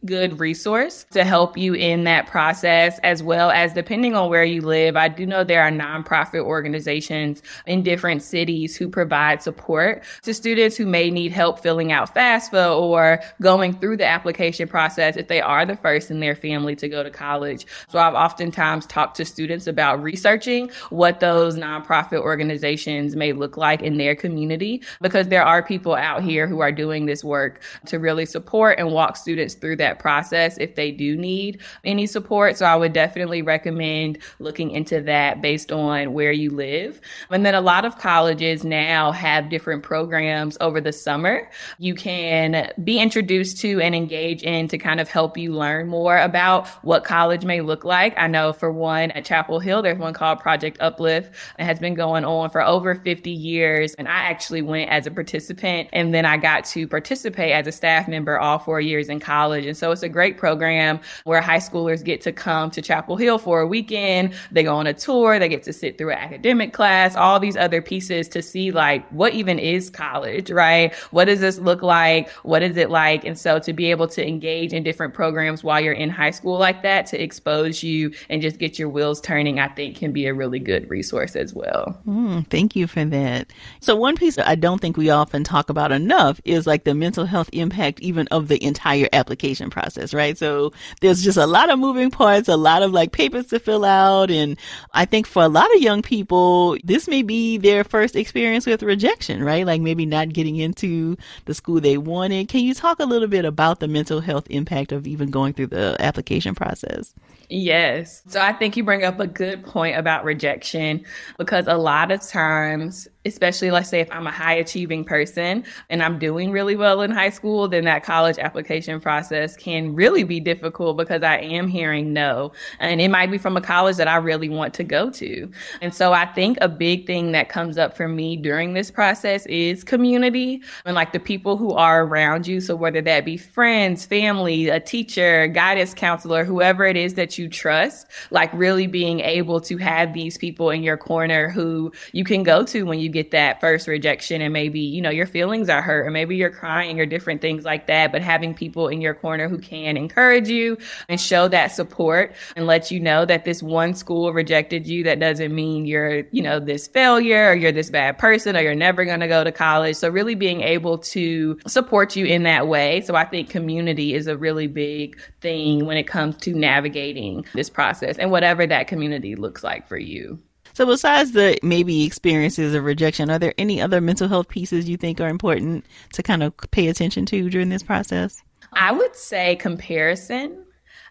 good resource to help you in that process as well as depending on where you live i do know there are nonprofit organizations in different cities who provide support to students who may need help filling out FAFSA or going through the application process if they are the first in their family to go to college. So i've oftentimes talked to students about researching what those nonprofit organizations may look like in their community because there are people out here who are doing this work to really support and walk students through through that process if they do need any support. So I would definitely recommend looking into that based on where you live. And then a lot of colleges now have different programs over the summer you can be introduced to and engage in to kind of help you learn more about what college may look like. I know for one at Chapel Hill, there's one called Project Uplift. It has been going on for over 50 years. And I actually went as a participant and then I got to participate as a staff member all four years in college college. And so it's a great program where high schoolers get to come to Chapel Hill for a weekend. They go on a tour. They get to sit through an academic class, all these other pieces to see like what even is college, right? What does this look like? What is it like? And so to be able to engage in different programs while you're in high school like that to expose you and just get your wheels turning, I think can be a really good resource as well. Mm, thank you for that. So one piece that I don't think we often talk about enough is like the mental health impact even of the entire application application process, right? So there's just a lot of moving parts, a lot of like papers to fill out. And I think for a lot of young people, this may be their first experience with rejection, right? Like maybe not getting into the school they wanted. Can you talk a little bit about the mental health impact of even going through the application process? Yes. So I think you bring up a good point about rejection because a lot of times especially let's say if I'm a high achieving person and I'm doing really well in high school, then that college application process can really be difficult because I am hearing no. And it might be from a college that I really want to go to. And so I think a big thing that comes up for me during this process is community and like the people who are around you. So whether that be friends, family, a teacher, guidance counselor, whoever it is that you trust, like really being able to have these people in your corner who you can go to when you get that first rejection and maybe, you know, your feelings are hurt or maybe you're crying or different things like that. But having people in your corner who can encourage you and show that support and let you know that this one school rejected you, that doesn't mean you're, you know, this failure or you're this bad person or you're never going to go to college. So really being able to support you in that way. So I think community is a really big thing when it comes to navigating this process and whatever that community looks like for you. So, besides the maybe experiences of rejection, are there any other mental health pieces you think are important to kind of pay attention to during this process? I would say comparison.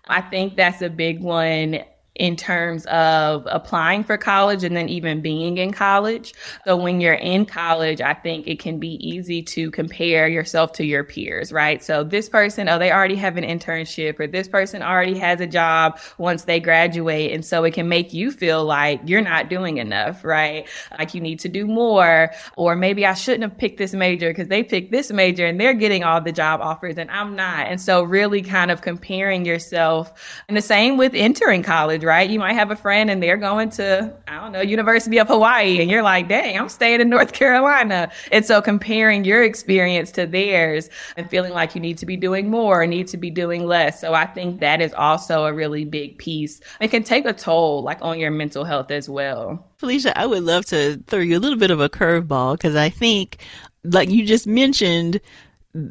I think that's a big one in terms of applying for college and then even being in college. So when you're in college, I think it can be easy to compare yourself to your peers, right? So this person, oh, they already have an internship or this person already has a job once they graduate. And so it can make you feel like you're not doing enough, right? Like you need to do more. Or maybe I shouldn't have picked this major because they picked this major and they're getting all the job offers and I'm not. And so really kind of comparing yourself and the same with entering college, right? You might have a friend and they're going to, I don't know, University of Hawaii and you're like, dang, I'm staying in North <laughs> Carolina. And so comparing your experience to theirs and feeling like you need to be doing more or need to be doing less. So I think that is also a really big piece. It can take a toll like on your mental health as well. Phylicia, I would love to throw you a little bit of a curveball because I think, like you just mentioned,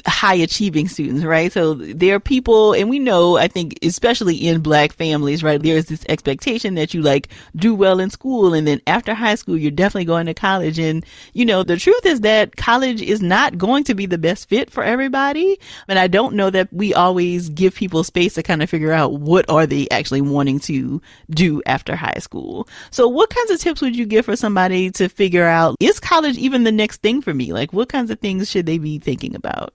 high achieving students, right? So there are people, and we know, I think, especially in black families, right? There's this expectation that you like do well in school. And then after high school, you're definitely going to college. And, you know, the truth is that college is not going to be the best fit for everybody. And I don't know that we always give people space to kind of figure out what are they actually wanting to do after high school. So what kinds of tips would you give for somebody to figure out, is college even the next thing for me? Like what kinds of things should they be thinking about?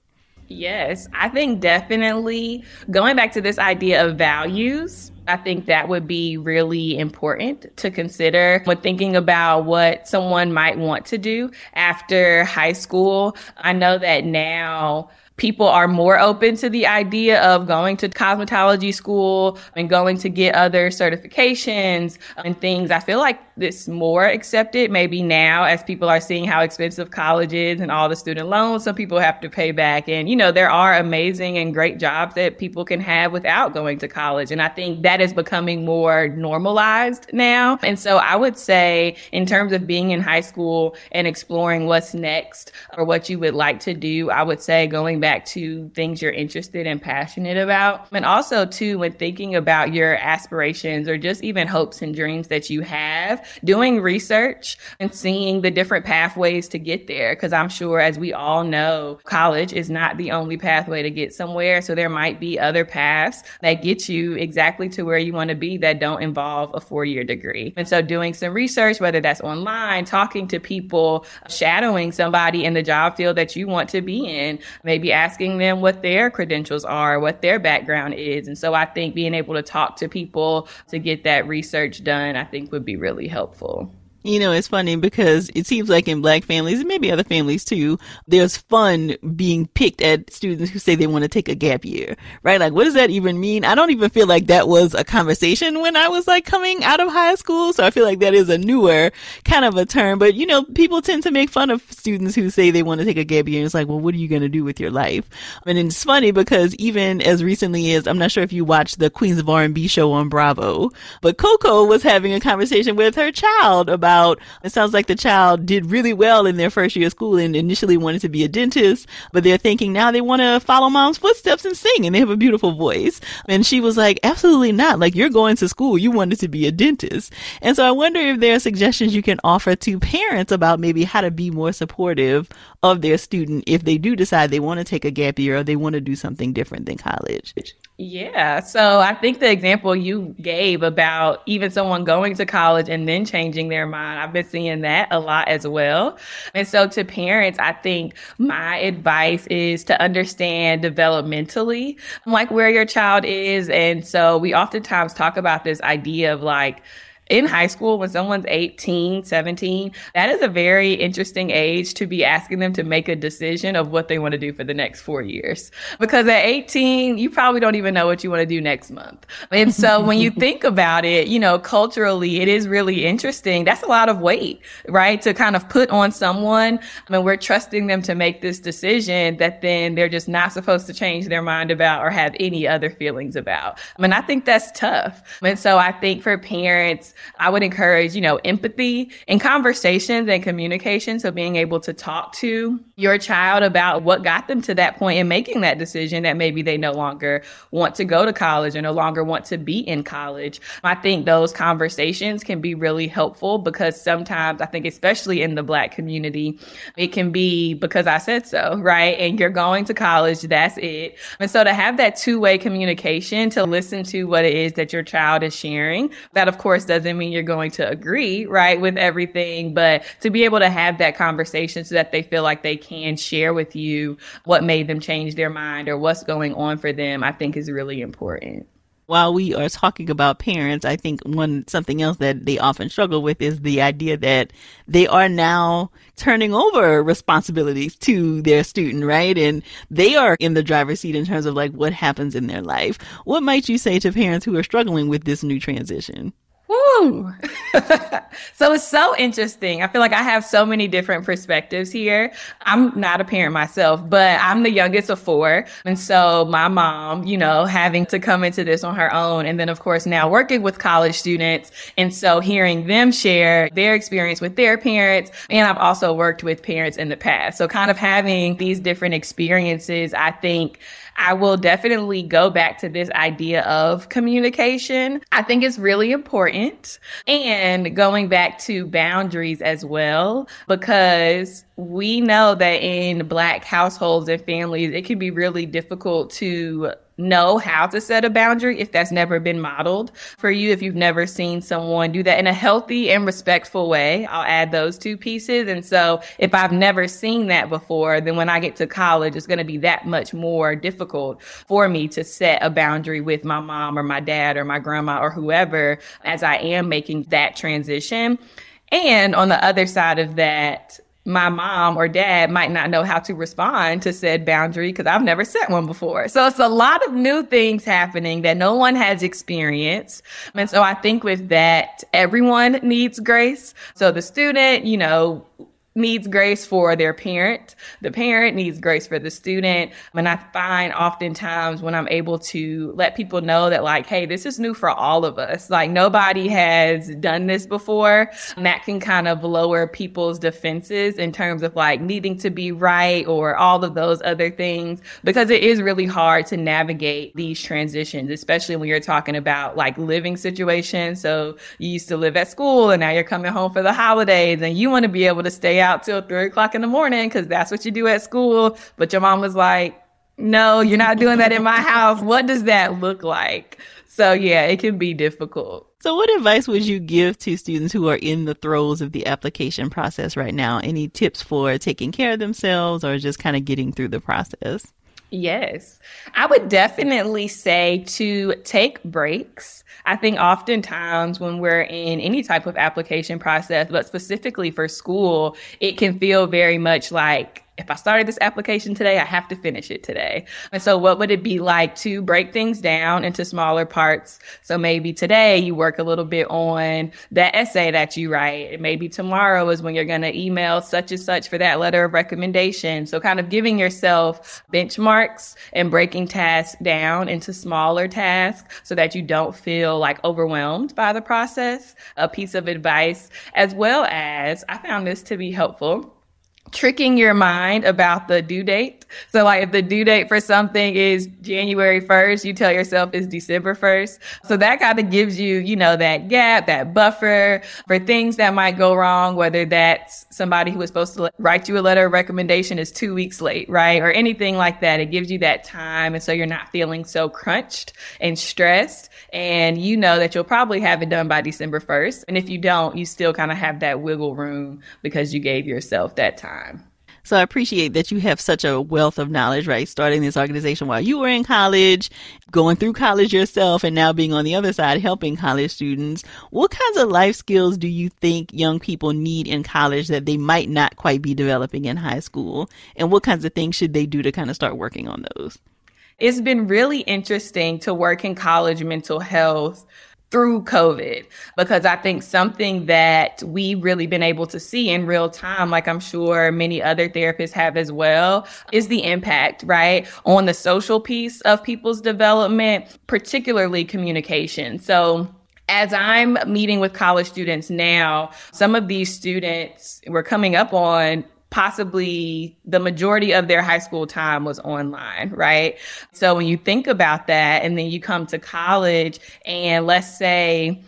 Yes, I think definitely going back to this idea of values, I think that would be really important to consider when thinking about what someone might want to do after high school. I know that now people are more open to the idea of going to cosmetology school and going to get other certifications and things. I feel like this more accepted maybe now as people are seeing how expensive college is and all the student loans some people have to pay back. And, you know, there are amazing and great jobs that people can have without going to college. And I think that is becoming more normalized now. And so I would say in terms of being in high school and exploring what's next or what you would like to do, I would say going back back to things you're interested and passionate about. And also, too, when thinking about your aspirations or just even hopes and dreams that you have, doing research and seeing the different pathways to get there. Cause I'm sure, as we all know, college is not the only pathway to get somewhere. So there might be other paths that get you exactly to where you want to be that don't involve a four year degree. And so doing some research, whether that's online, talking to people, shadowing somebody in the job field that you want to be in, maybe asking them what their credentials are, what their background is. And so I think being able to talk to people to get that research done, I think would be really helpful. You know, it's funny because it seems like in black families and maybe other families too, there's fun being picked at students who say they want to take a gap year, right? Like, what does that even mean? I don't even feel like that was a conversation when I was like coming out of high school. So I feel like that is a newer kind of a term, but you know, people tend to make fun of students who say they want to take a gap year. And it's like, well, what are you going to do with your life? And it's funny because even as recently as, I'm not sure if you watched the Queens of R&B show on Bravo, but Coko was having a conversation with her child about about it sounds like the child did really well in their first year of school and initially wanted to be a dentist, but they're thinking now they want to follow mom's footsteps and sing and they have a beautiful voice. And she was like, absolutely not. Like you're going to school. You wanted to be a dentist. And so I wonder if there are suggestions you can offer to parents about maybe how to be more supportive of their student if they do decide they want to take a gap year or they want to do something different than college. Yeah. So I think the example you gave about even someone going to college and then changing their mind, I've been seeing that a lot as well. And so to parents, I think my advice is to understand developmentally like where your child is. And so we oftentimes talk about this idea of like, in high school when someone's 18, 17, that is a very interesting age to be asking them to make a decision of what they want to do for the next four years. Because at 18, you probably don't even know what you want to do next month. And so when you <laughs> think about it, you know, culturally, it is really interesting. That's a lot of weight, right? To kind of put on someone. I mean, we're trusting them to make this decision that then they're just not supposed to change their mind about or have any other feelings about. I mean, I think that's tough. And so I think for parents, I would encourage, you know, empathy in conversations and communication. So being able to talk to your child about what got them to that point and making that decision that maybe they no longer want to go to college or no longer want to be in college. I think those conversations can be really helpful because sometimes I think, especially in the black community, it can be because I said so, right? And you're going to college, that's it. And so to have that two way communication, to listen to what it is that your child is sharing, that of course doesn't mean you're going to agree, right, with everything, but to be able to have that conversation so that they feel like they can share with you what made them change their mind or what's going on for them, I think is really important while we are talking about parents, I think one something else that they often struggle with is the idea that they are now turning over responsibilities to their student, right? And they are in the driver's seat in terms of like what happens in their life. What might you say to parents who are struggling with this new transition? Woo! <laughs> so it's so interesting. I feel like I have so many different perspectives here. I'm not a parent myself, but I'm the youngest of four. And so my mom, you know, having to come into this on her own. And then, of course, now working with college students. And so hearing them share their experience with their parents. And I've also worked with parents in the past. So kind of having these different experiences, I think I will definitely go back to this idea of communication. I think it's really important and going back to boundaries as well, because we know that in black households and families, it can be really difficult to know how to set a boundary if that's never been modeled for you, if you've never seen someone do that in a healthy and respectful way. I'll add those two pieces. And so if I've never seen that before, then when I get to college, it's going to be that much more difficult for me to set a boundary with my mom or my dad or my grandma or whoever as I am making that transition. And on the other side of that, my mom or dad might not know how to respond to said boundary because I've never set one before. So it's a lot of new things happening that no one has experienced. And so I think with that, everyone needs grace. So the student, you know, needs grace for their parent. The parent needs grace for the student. And I find oftentimes when I'm able to let people know that like, hey, this is new for all of us. Like nobody has done this before. And that can kind of lower people's defenses in terms of like needing to be right or all of those other things because it is really hard to navigate these transitions, especially when you're talking about like living situations. So you used to live at school and now you're coming home for the holidays and you want to be able to stay out out till three o'clock in the morning because that's what you do at school. But your mom was like, no, you're not doing that in my house. What does that look like? So yeah, it can be difficult. So what advice would you give to students who are in the throes of the application process right now? Any tips for taking care of themselves or just kind of getting through the process? Yes. I would definitely say to take breaks. I think oftentimes when we're in any type of application process, but specifically for school, it can feel very much like if I started this application today, I have to finish it today. And so what would it be like to break things down into smaller parts? So maybe today you work a little bit on that essay that you write. Maybe tomorrow is when you're going to email such and such for that letter of recommendation. So kind of giving yourself benchmarks and breaking tasks down into smaller tasks so that you don't feel like overwhelmed by the process. A piece of advice as well as I found this to be helpful tricking your mind about the due date. So like if the due date for something is January 1st, you tell yourself it's December 1st. So that kind of gives you, you know, that gap, that buffer for things that might go wrong, whether that's somebody who was supposed to write you a letter of recommendation is two weeks late, right? Or anything like that. It gives you that time. And so you're not feeling so crunched and stressed. And you know that you'll probably have it done by December 1st. And if you don't, you still kind of have that wiggle room because you gave yourself that time time. So I appreciate that you have such a wealth of knowledge, right? Starting this organization while you were in college, going through college yourself, and now being on the other side helping college students. What kinds of life skills do you think young people need in college that they might not quite be developing in high school? And what kinds of things should they do to kind of start working on those? It's been really interesting to work in college mental health through COVID because I think something that we've really been able to see in real time, like I'm sure many other therapists have as well, is the impact, right, on the social piece of people's development, particularly communication. So as I'm meeting with college students now, some of these students were coming up on possibly the majority of their high school time was online, right? So when you think about that and then you come to college and let's say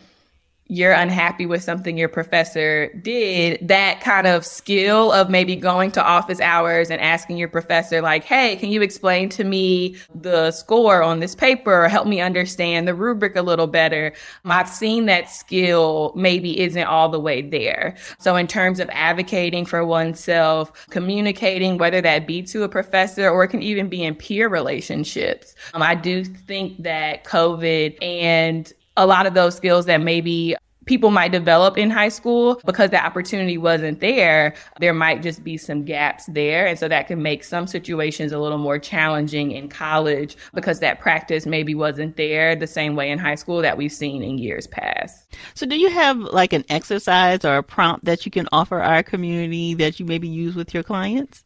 you're unhappy with something your professor did, that kind of skill of maybe going to office hours and asking your professor, like, hey, can you explain to me the score on this paper or help me understand the rubric a little better? I've seen that skill maybe isn't all the way there. So, in terms of advocating for oneself, communicating, whether that be to a professor or it can even be in peer relationships, um, I do think that COVID and a lot of those skills that maybe people might develop in high school because the opportunity wasn't there there might just be some gaps there. And so that can make some situations a little more challenging in college because that practice maybe wasn't there the same way in high school that we've seen in years past. So do you have like an exercise or a prompt that you can offer our community that you maybe use with your clients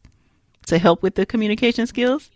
to help with the communication skills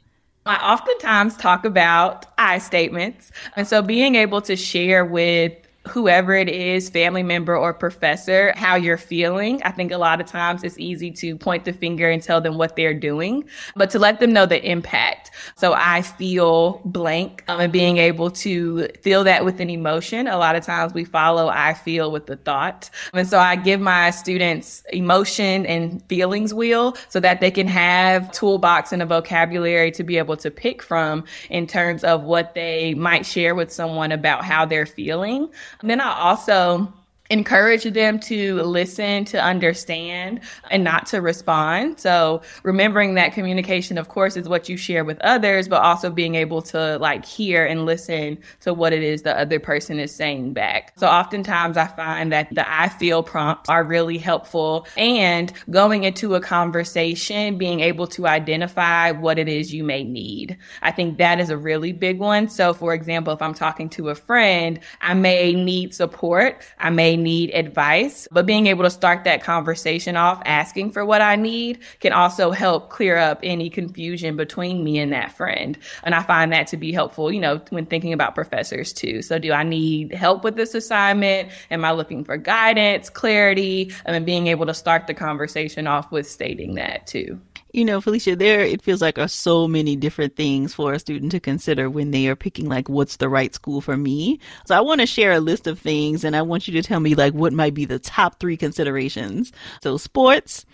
I oftentimes talk about I statements. And so being able to share with whoever it is, family member or professor, how you're feeling. I think a lot of times it's easy to point the finger and tell them what they're doing, but to let them know the impact. So I feel blank um, and being able to feel that with an emotion. A lot of times we follow I feel with the thought. And so I give my students emotion and feelings wheel so that they can have toolbox and a vocabulary to be able to pick from in terms of what they might share with someone about how they're feeling. And then I also encourage them to listen, to understand, and not to respond. So remembering that communication, of course, is what you share with others, but also being able to like hear and listen to what it is the other person is saying back. So oftentimes I find that the I feel prompts are really helpful and going into a conversation, being able to identify what it is you may need. I think that is a really big one. So for example, if I'm talking to a friend, I may need support. I may need advice, but being able to start that conversation off asking for what I need can also help clear up any confusion between me and that friend. And I find that to be helpful, you know, when thinking about professors too. So do I need help with this assignment? Am I looking for guidance, clarity, and then being able to start the conversation off with stating that too you know, Phylicia, there it feels like are so many different things for a student to consider when they are picking like what's the right school for me. So I want to share a list of things and I want you to tell me like what might be the top three considerations. So sports,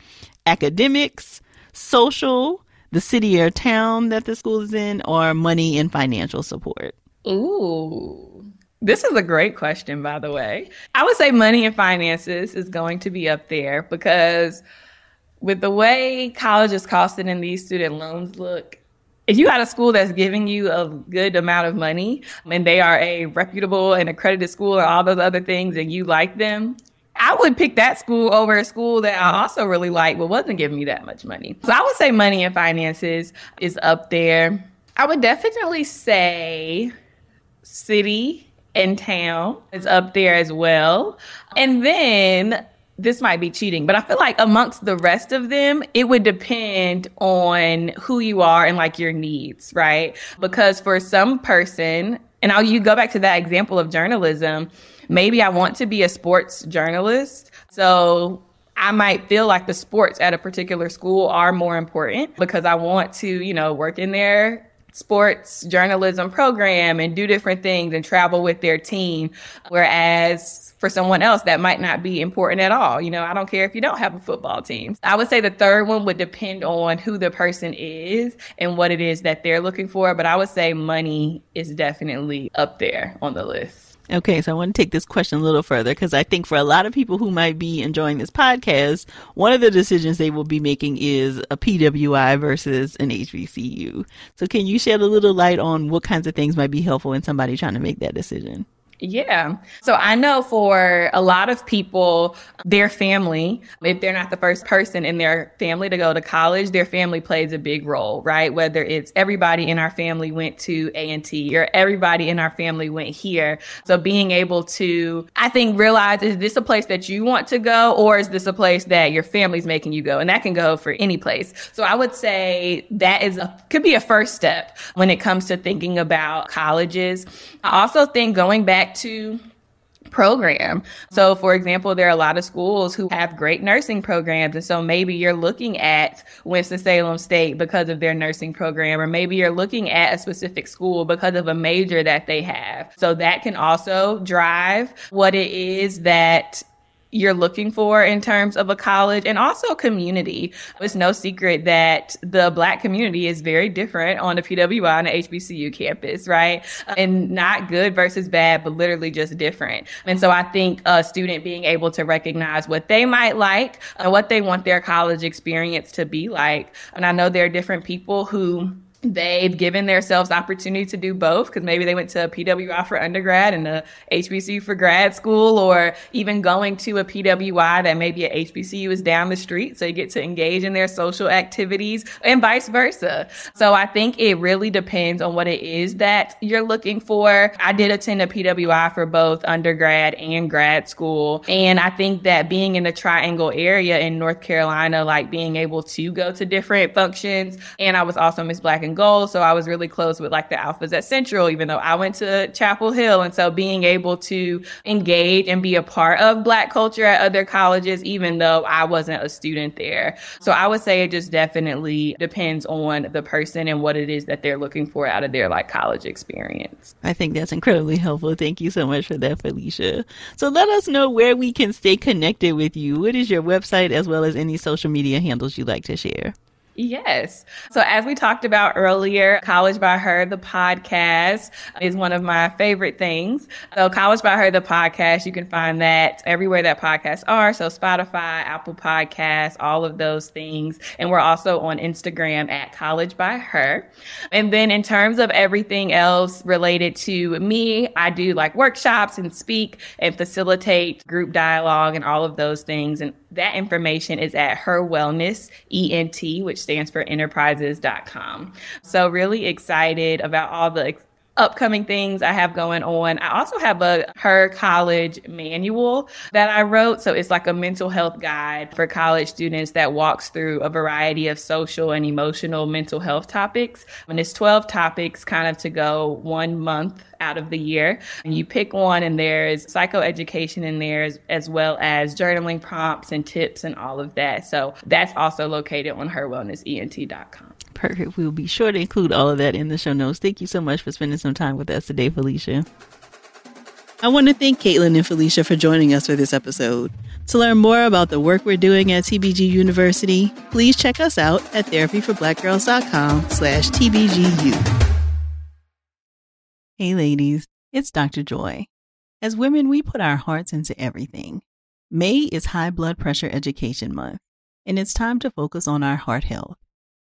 academics, social, the city or town that the school is in, or money and financial support. Ooh. This is a great question, by the way. I would say money and finances is going to be up there because with the way college is costing and these student loans look, if you had a school that's giving you a good amount of money and they are a reputable and accredited school and all those other things and you like them, I would pick that school over a school that I also really like but wasn't giving me that much money. So I would say money and finances is up there. I would definitely say city and town is up there as well. And then this might be cheating, but I feel like amongst the rest of them, it would depend on who you are and like your needs, right? Because for some person, and I'll you go back to that example of journalism, maybe I want to be a sports journalist. So I might feel like the sports at a particular school are more important because I want to, you know, work in their sports journalism program and do different things and travel with their team. Whereas for someone else that might not be important at all. You know, I don't care if you don't have a football team. I would say the third one would depend on who the person is and what it is that they're looking for. But I would say money is definitely up there on the list. Okay, so I want to take this question a little further because I think for a lot of people who might be enjoying this podcast, one of the decisions they will be making is a PWI versus an HBCU. So, can you shed a little light on what kinds of things might be helpful in somebody trying to make that decision? Yeah. So I know for a lot of people, their family, if they're not the first person in their family to go to college, their family plays a big role, right? Whether it's everybody in our family went to A&T or everybody in our family went here. So being able to, I think, realize is this a place that you want to go or is this a place that your family's making you go? And that can go for any place. So I would say that is a, could be a first step when it comes to thinking about colleges. I also think going back to program. So, for example, there are a lot of schools who have great nursing programs. And so maybe you're looking at Winston-Salem State because of their nursing program, or maybe you're looking at a specific school because of a major that they have. So that can also drive what it is that you're looking for in terms of a college and also community. It's no secret that the black community is very different on the PWI and the HBCU campus, right? And not good versus bad, but literally just different. And so I think a student being able to recognize what they might like and what they want their college experience to be like. And I know there are different people who they've given themselves opportunity to do both because maybe they went to a PWI for undergrad and a HBCU for grad school, or even going to a PWI that maybe a HBCU is down the street. So you get to engage in their social activities and vice versa. So I think it really depends on what it is that you're looking for. I did attend a PWI for both undergrad and grad school. And I think that being in the triangle area in North Carolina, like being able to go to different functions, and I was also Miss Black and Gold. So I was really close with like the alphas at Central, even though I went to Chapel Hill. And so being able to engage and be a part of Black culture at other colleges, even though I wasn't a student there. So I would say it just definitely depends on the person and what it is that they're looking for out of their like college experience. I think that's incredibly helpful. Thank you so much for that, Phylicia. So let us know where we can stay connected with you. What is your website as well as any social media handles you'd like to share? Yes. So as we talked about earlier, College by Her, the podcast is one of my favorite things. So College by Her, the podcast, you can find that everywhere that podcasts are. So Spotify, Apple Podcasts, all of those things. And we're also on Instagram at College by Her. And then in terms of everything else related to me, I do like workshops and speak and facilitate group dialogue and all of those things. And that information is at Her Wellness ENT, which stands for enterprises.com. So, really excited about all the upcoming things I have going on. I also have a her college manual that I wrote. So it's like a mental health guide for college students that walks through a variety of social and emotional mental health topics. And it's 12 topics kind of to go one month out of the year. And you pick one and there's psychoeducation in there as, as well as journaling prompts and tips and all of that. So that's also located on herwellnessent.com. Perfect. We'll be sure to include all of that in the show notes. Thank you so much for spending some time with us today, Phylicia. I want to thank Caitlyn and Phylicia for joining us for this episode. To learn more about the work we're doing at TBG University, please check us out at therapyforblackgirls.com slash TBGU. Hey ladies, it's Dr. Joy. As women, we put our hearts into everything. May is High Blood Pressure Education Month, and it's time to focus on our heart health.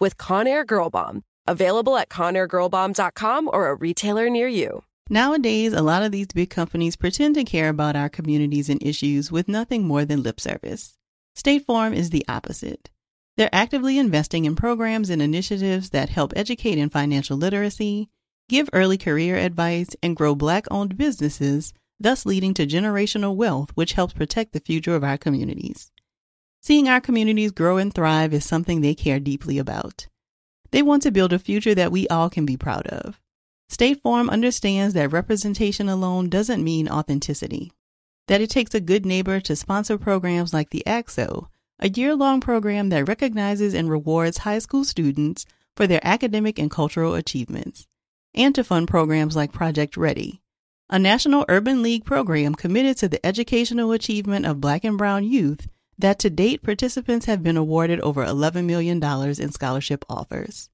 with Conair Girl Bomb. Available at ConairGirlBomb.com or a retailer near you. Nowadays, a lot of these big companies pretend to care about our communities and issues with nothing more than lip service. State Farm is the opposite. They're actively investing in programs and initiatives that help educate in financial literacy, give early career advice, and grow Black owned businesses, thus leading to generational wealth, which helps protect the future of our communities. Seeing our communities grow and thrive is something they care deeply about. They want to build a future that we all can be proud of. State Farm understands that representation alone doesn't mean authenticity, that it takes a good neighbor to sponsor programs like the ACT-SO, a year long program that recognizes and rewards high school students for their academic and cultural achievements, and to fund programs like Project Ready, a National Urban League program committed to the educational achievement of Black and Brown youth that to date participants have been awarded over $11 million in scholarship offers.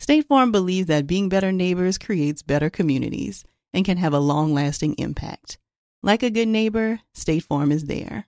State Farm believes that being better neighbors creates better communities and can have a long lasting impact. Like a good neighbor, State Farm is there.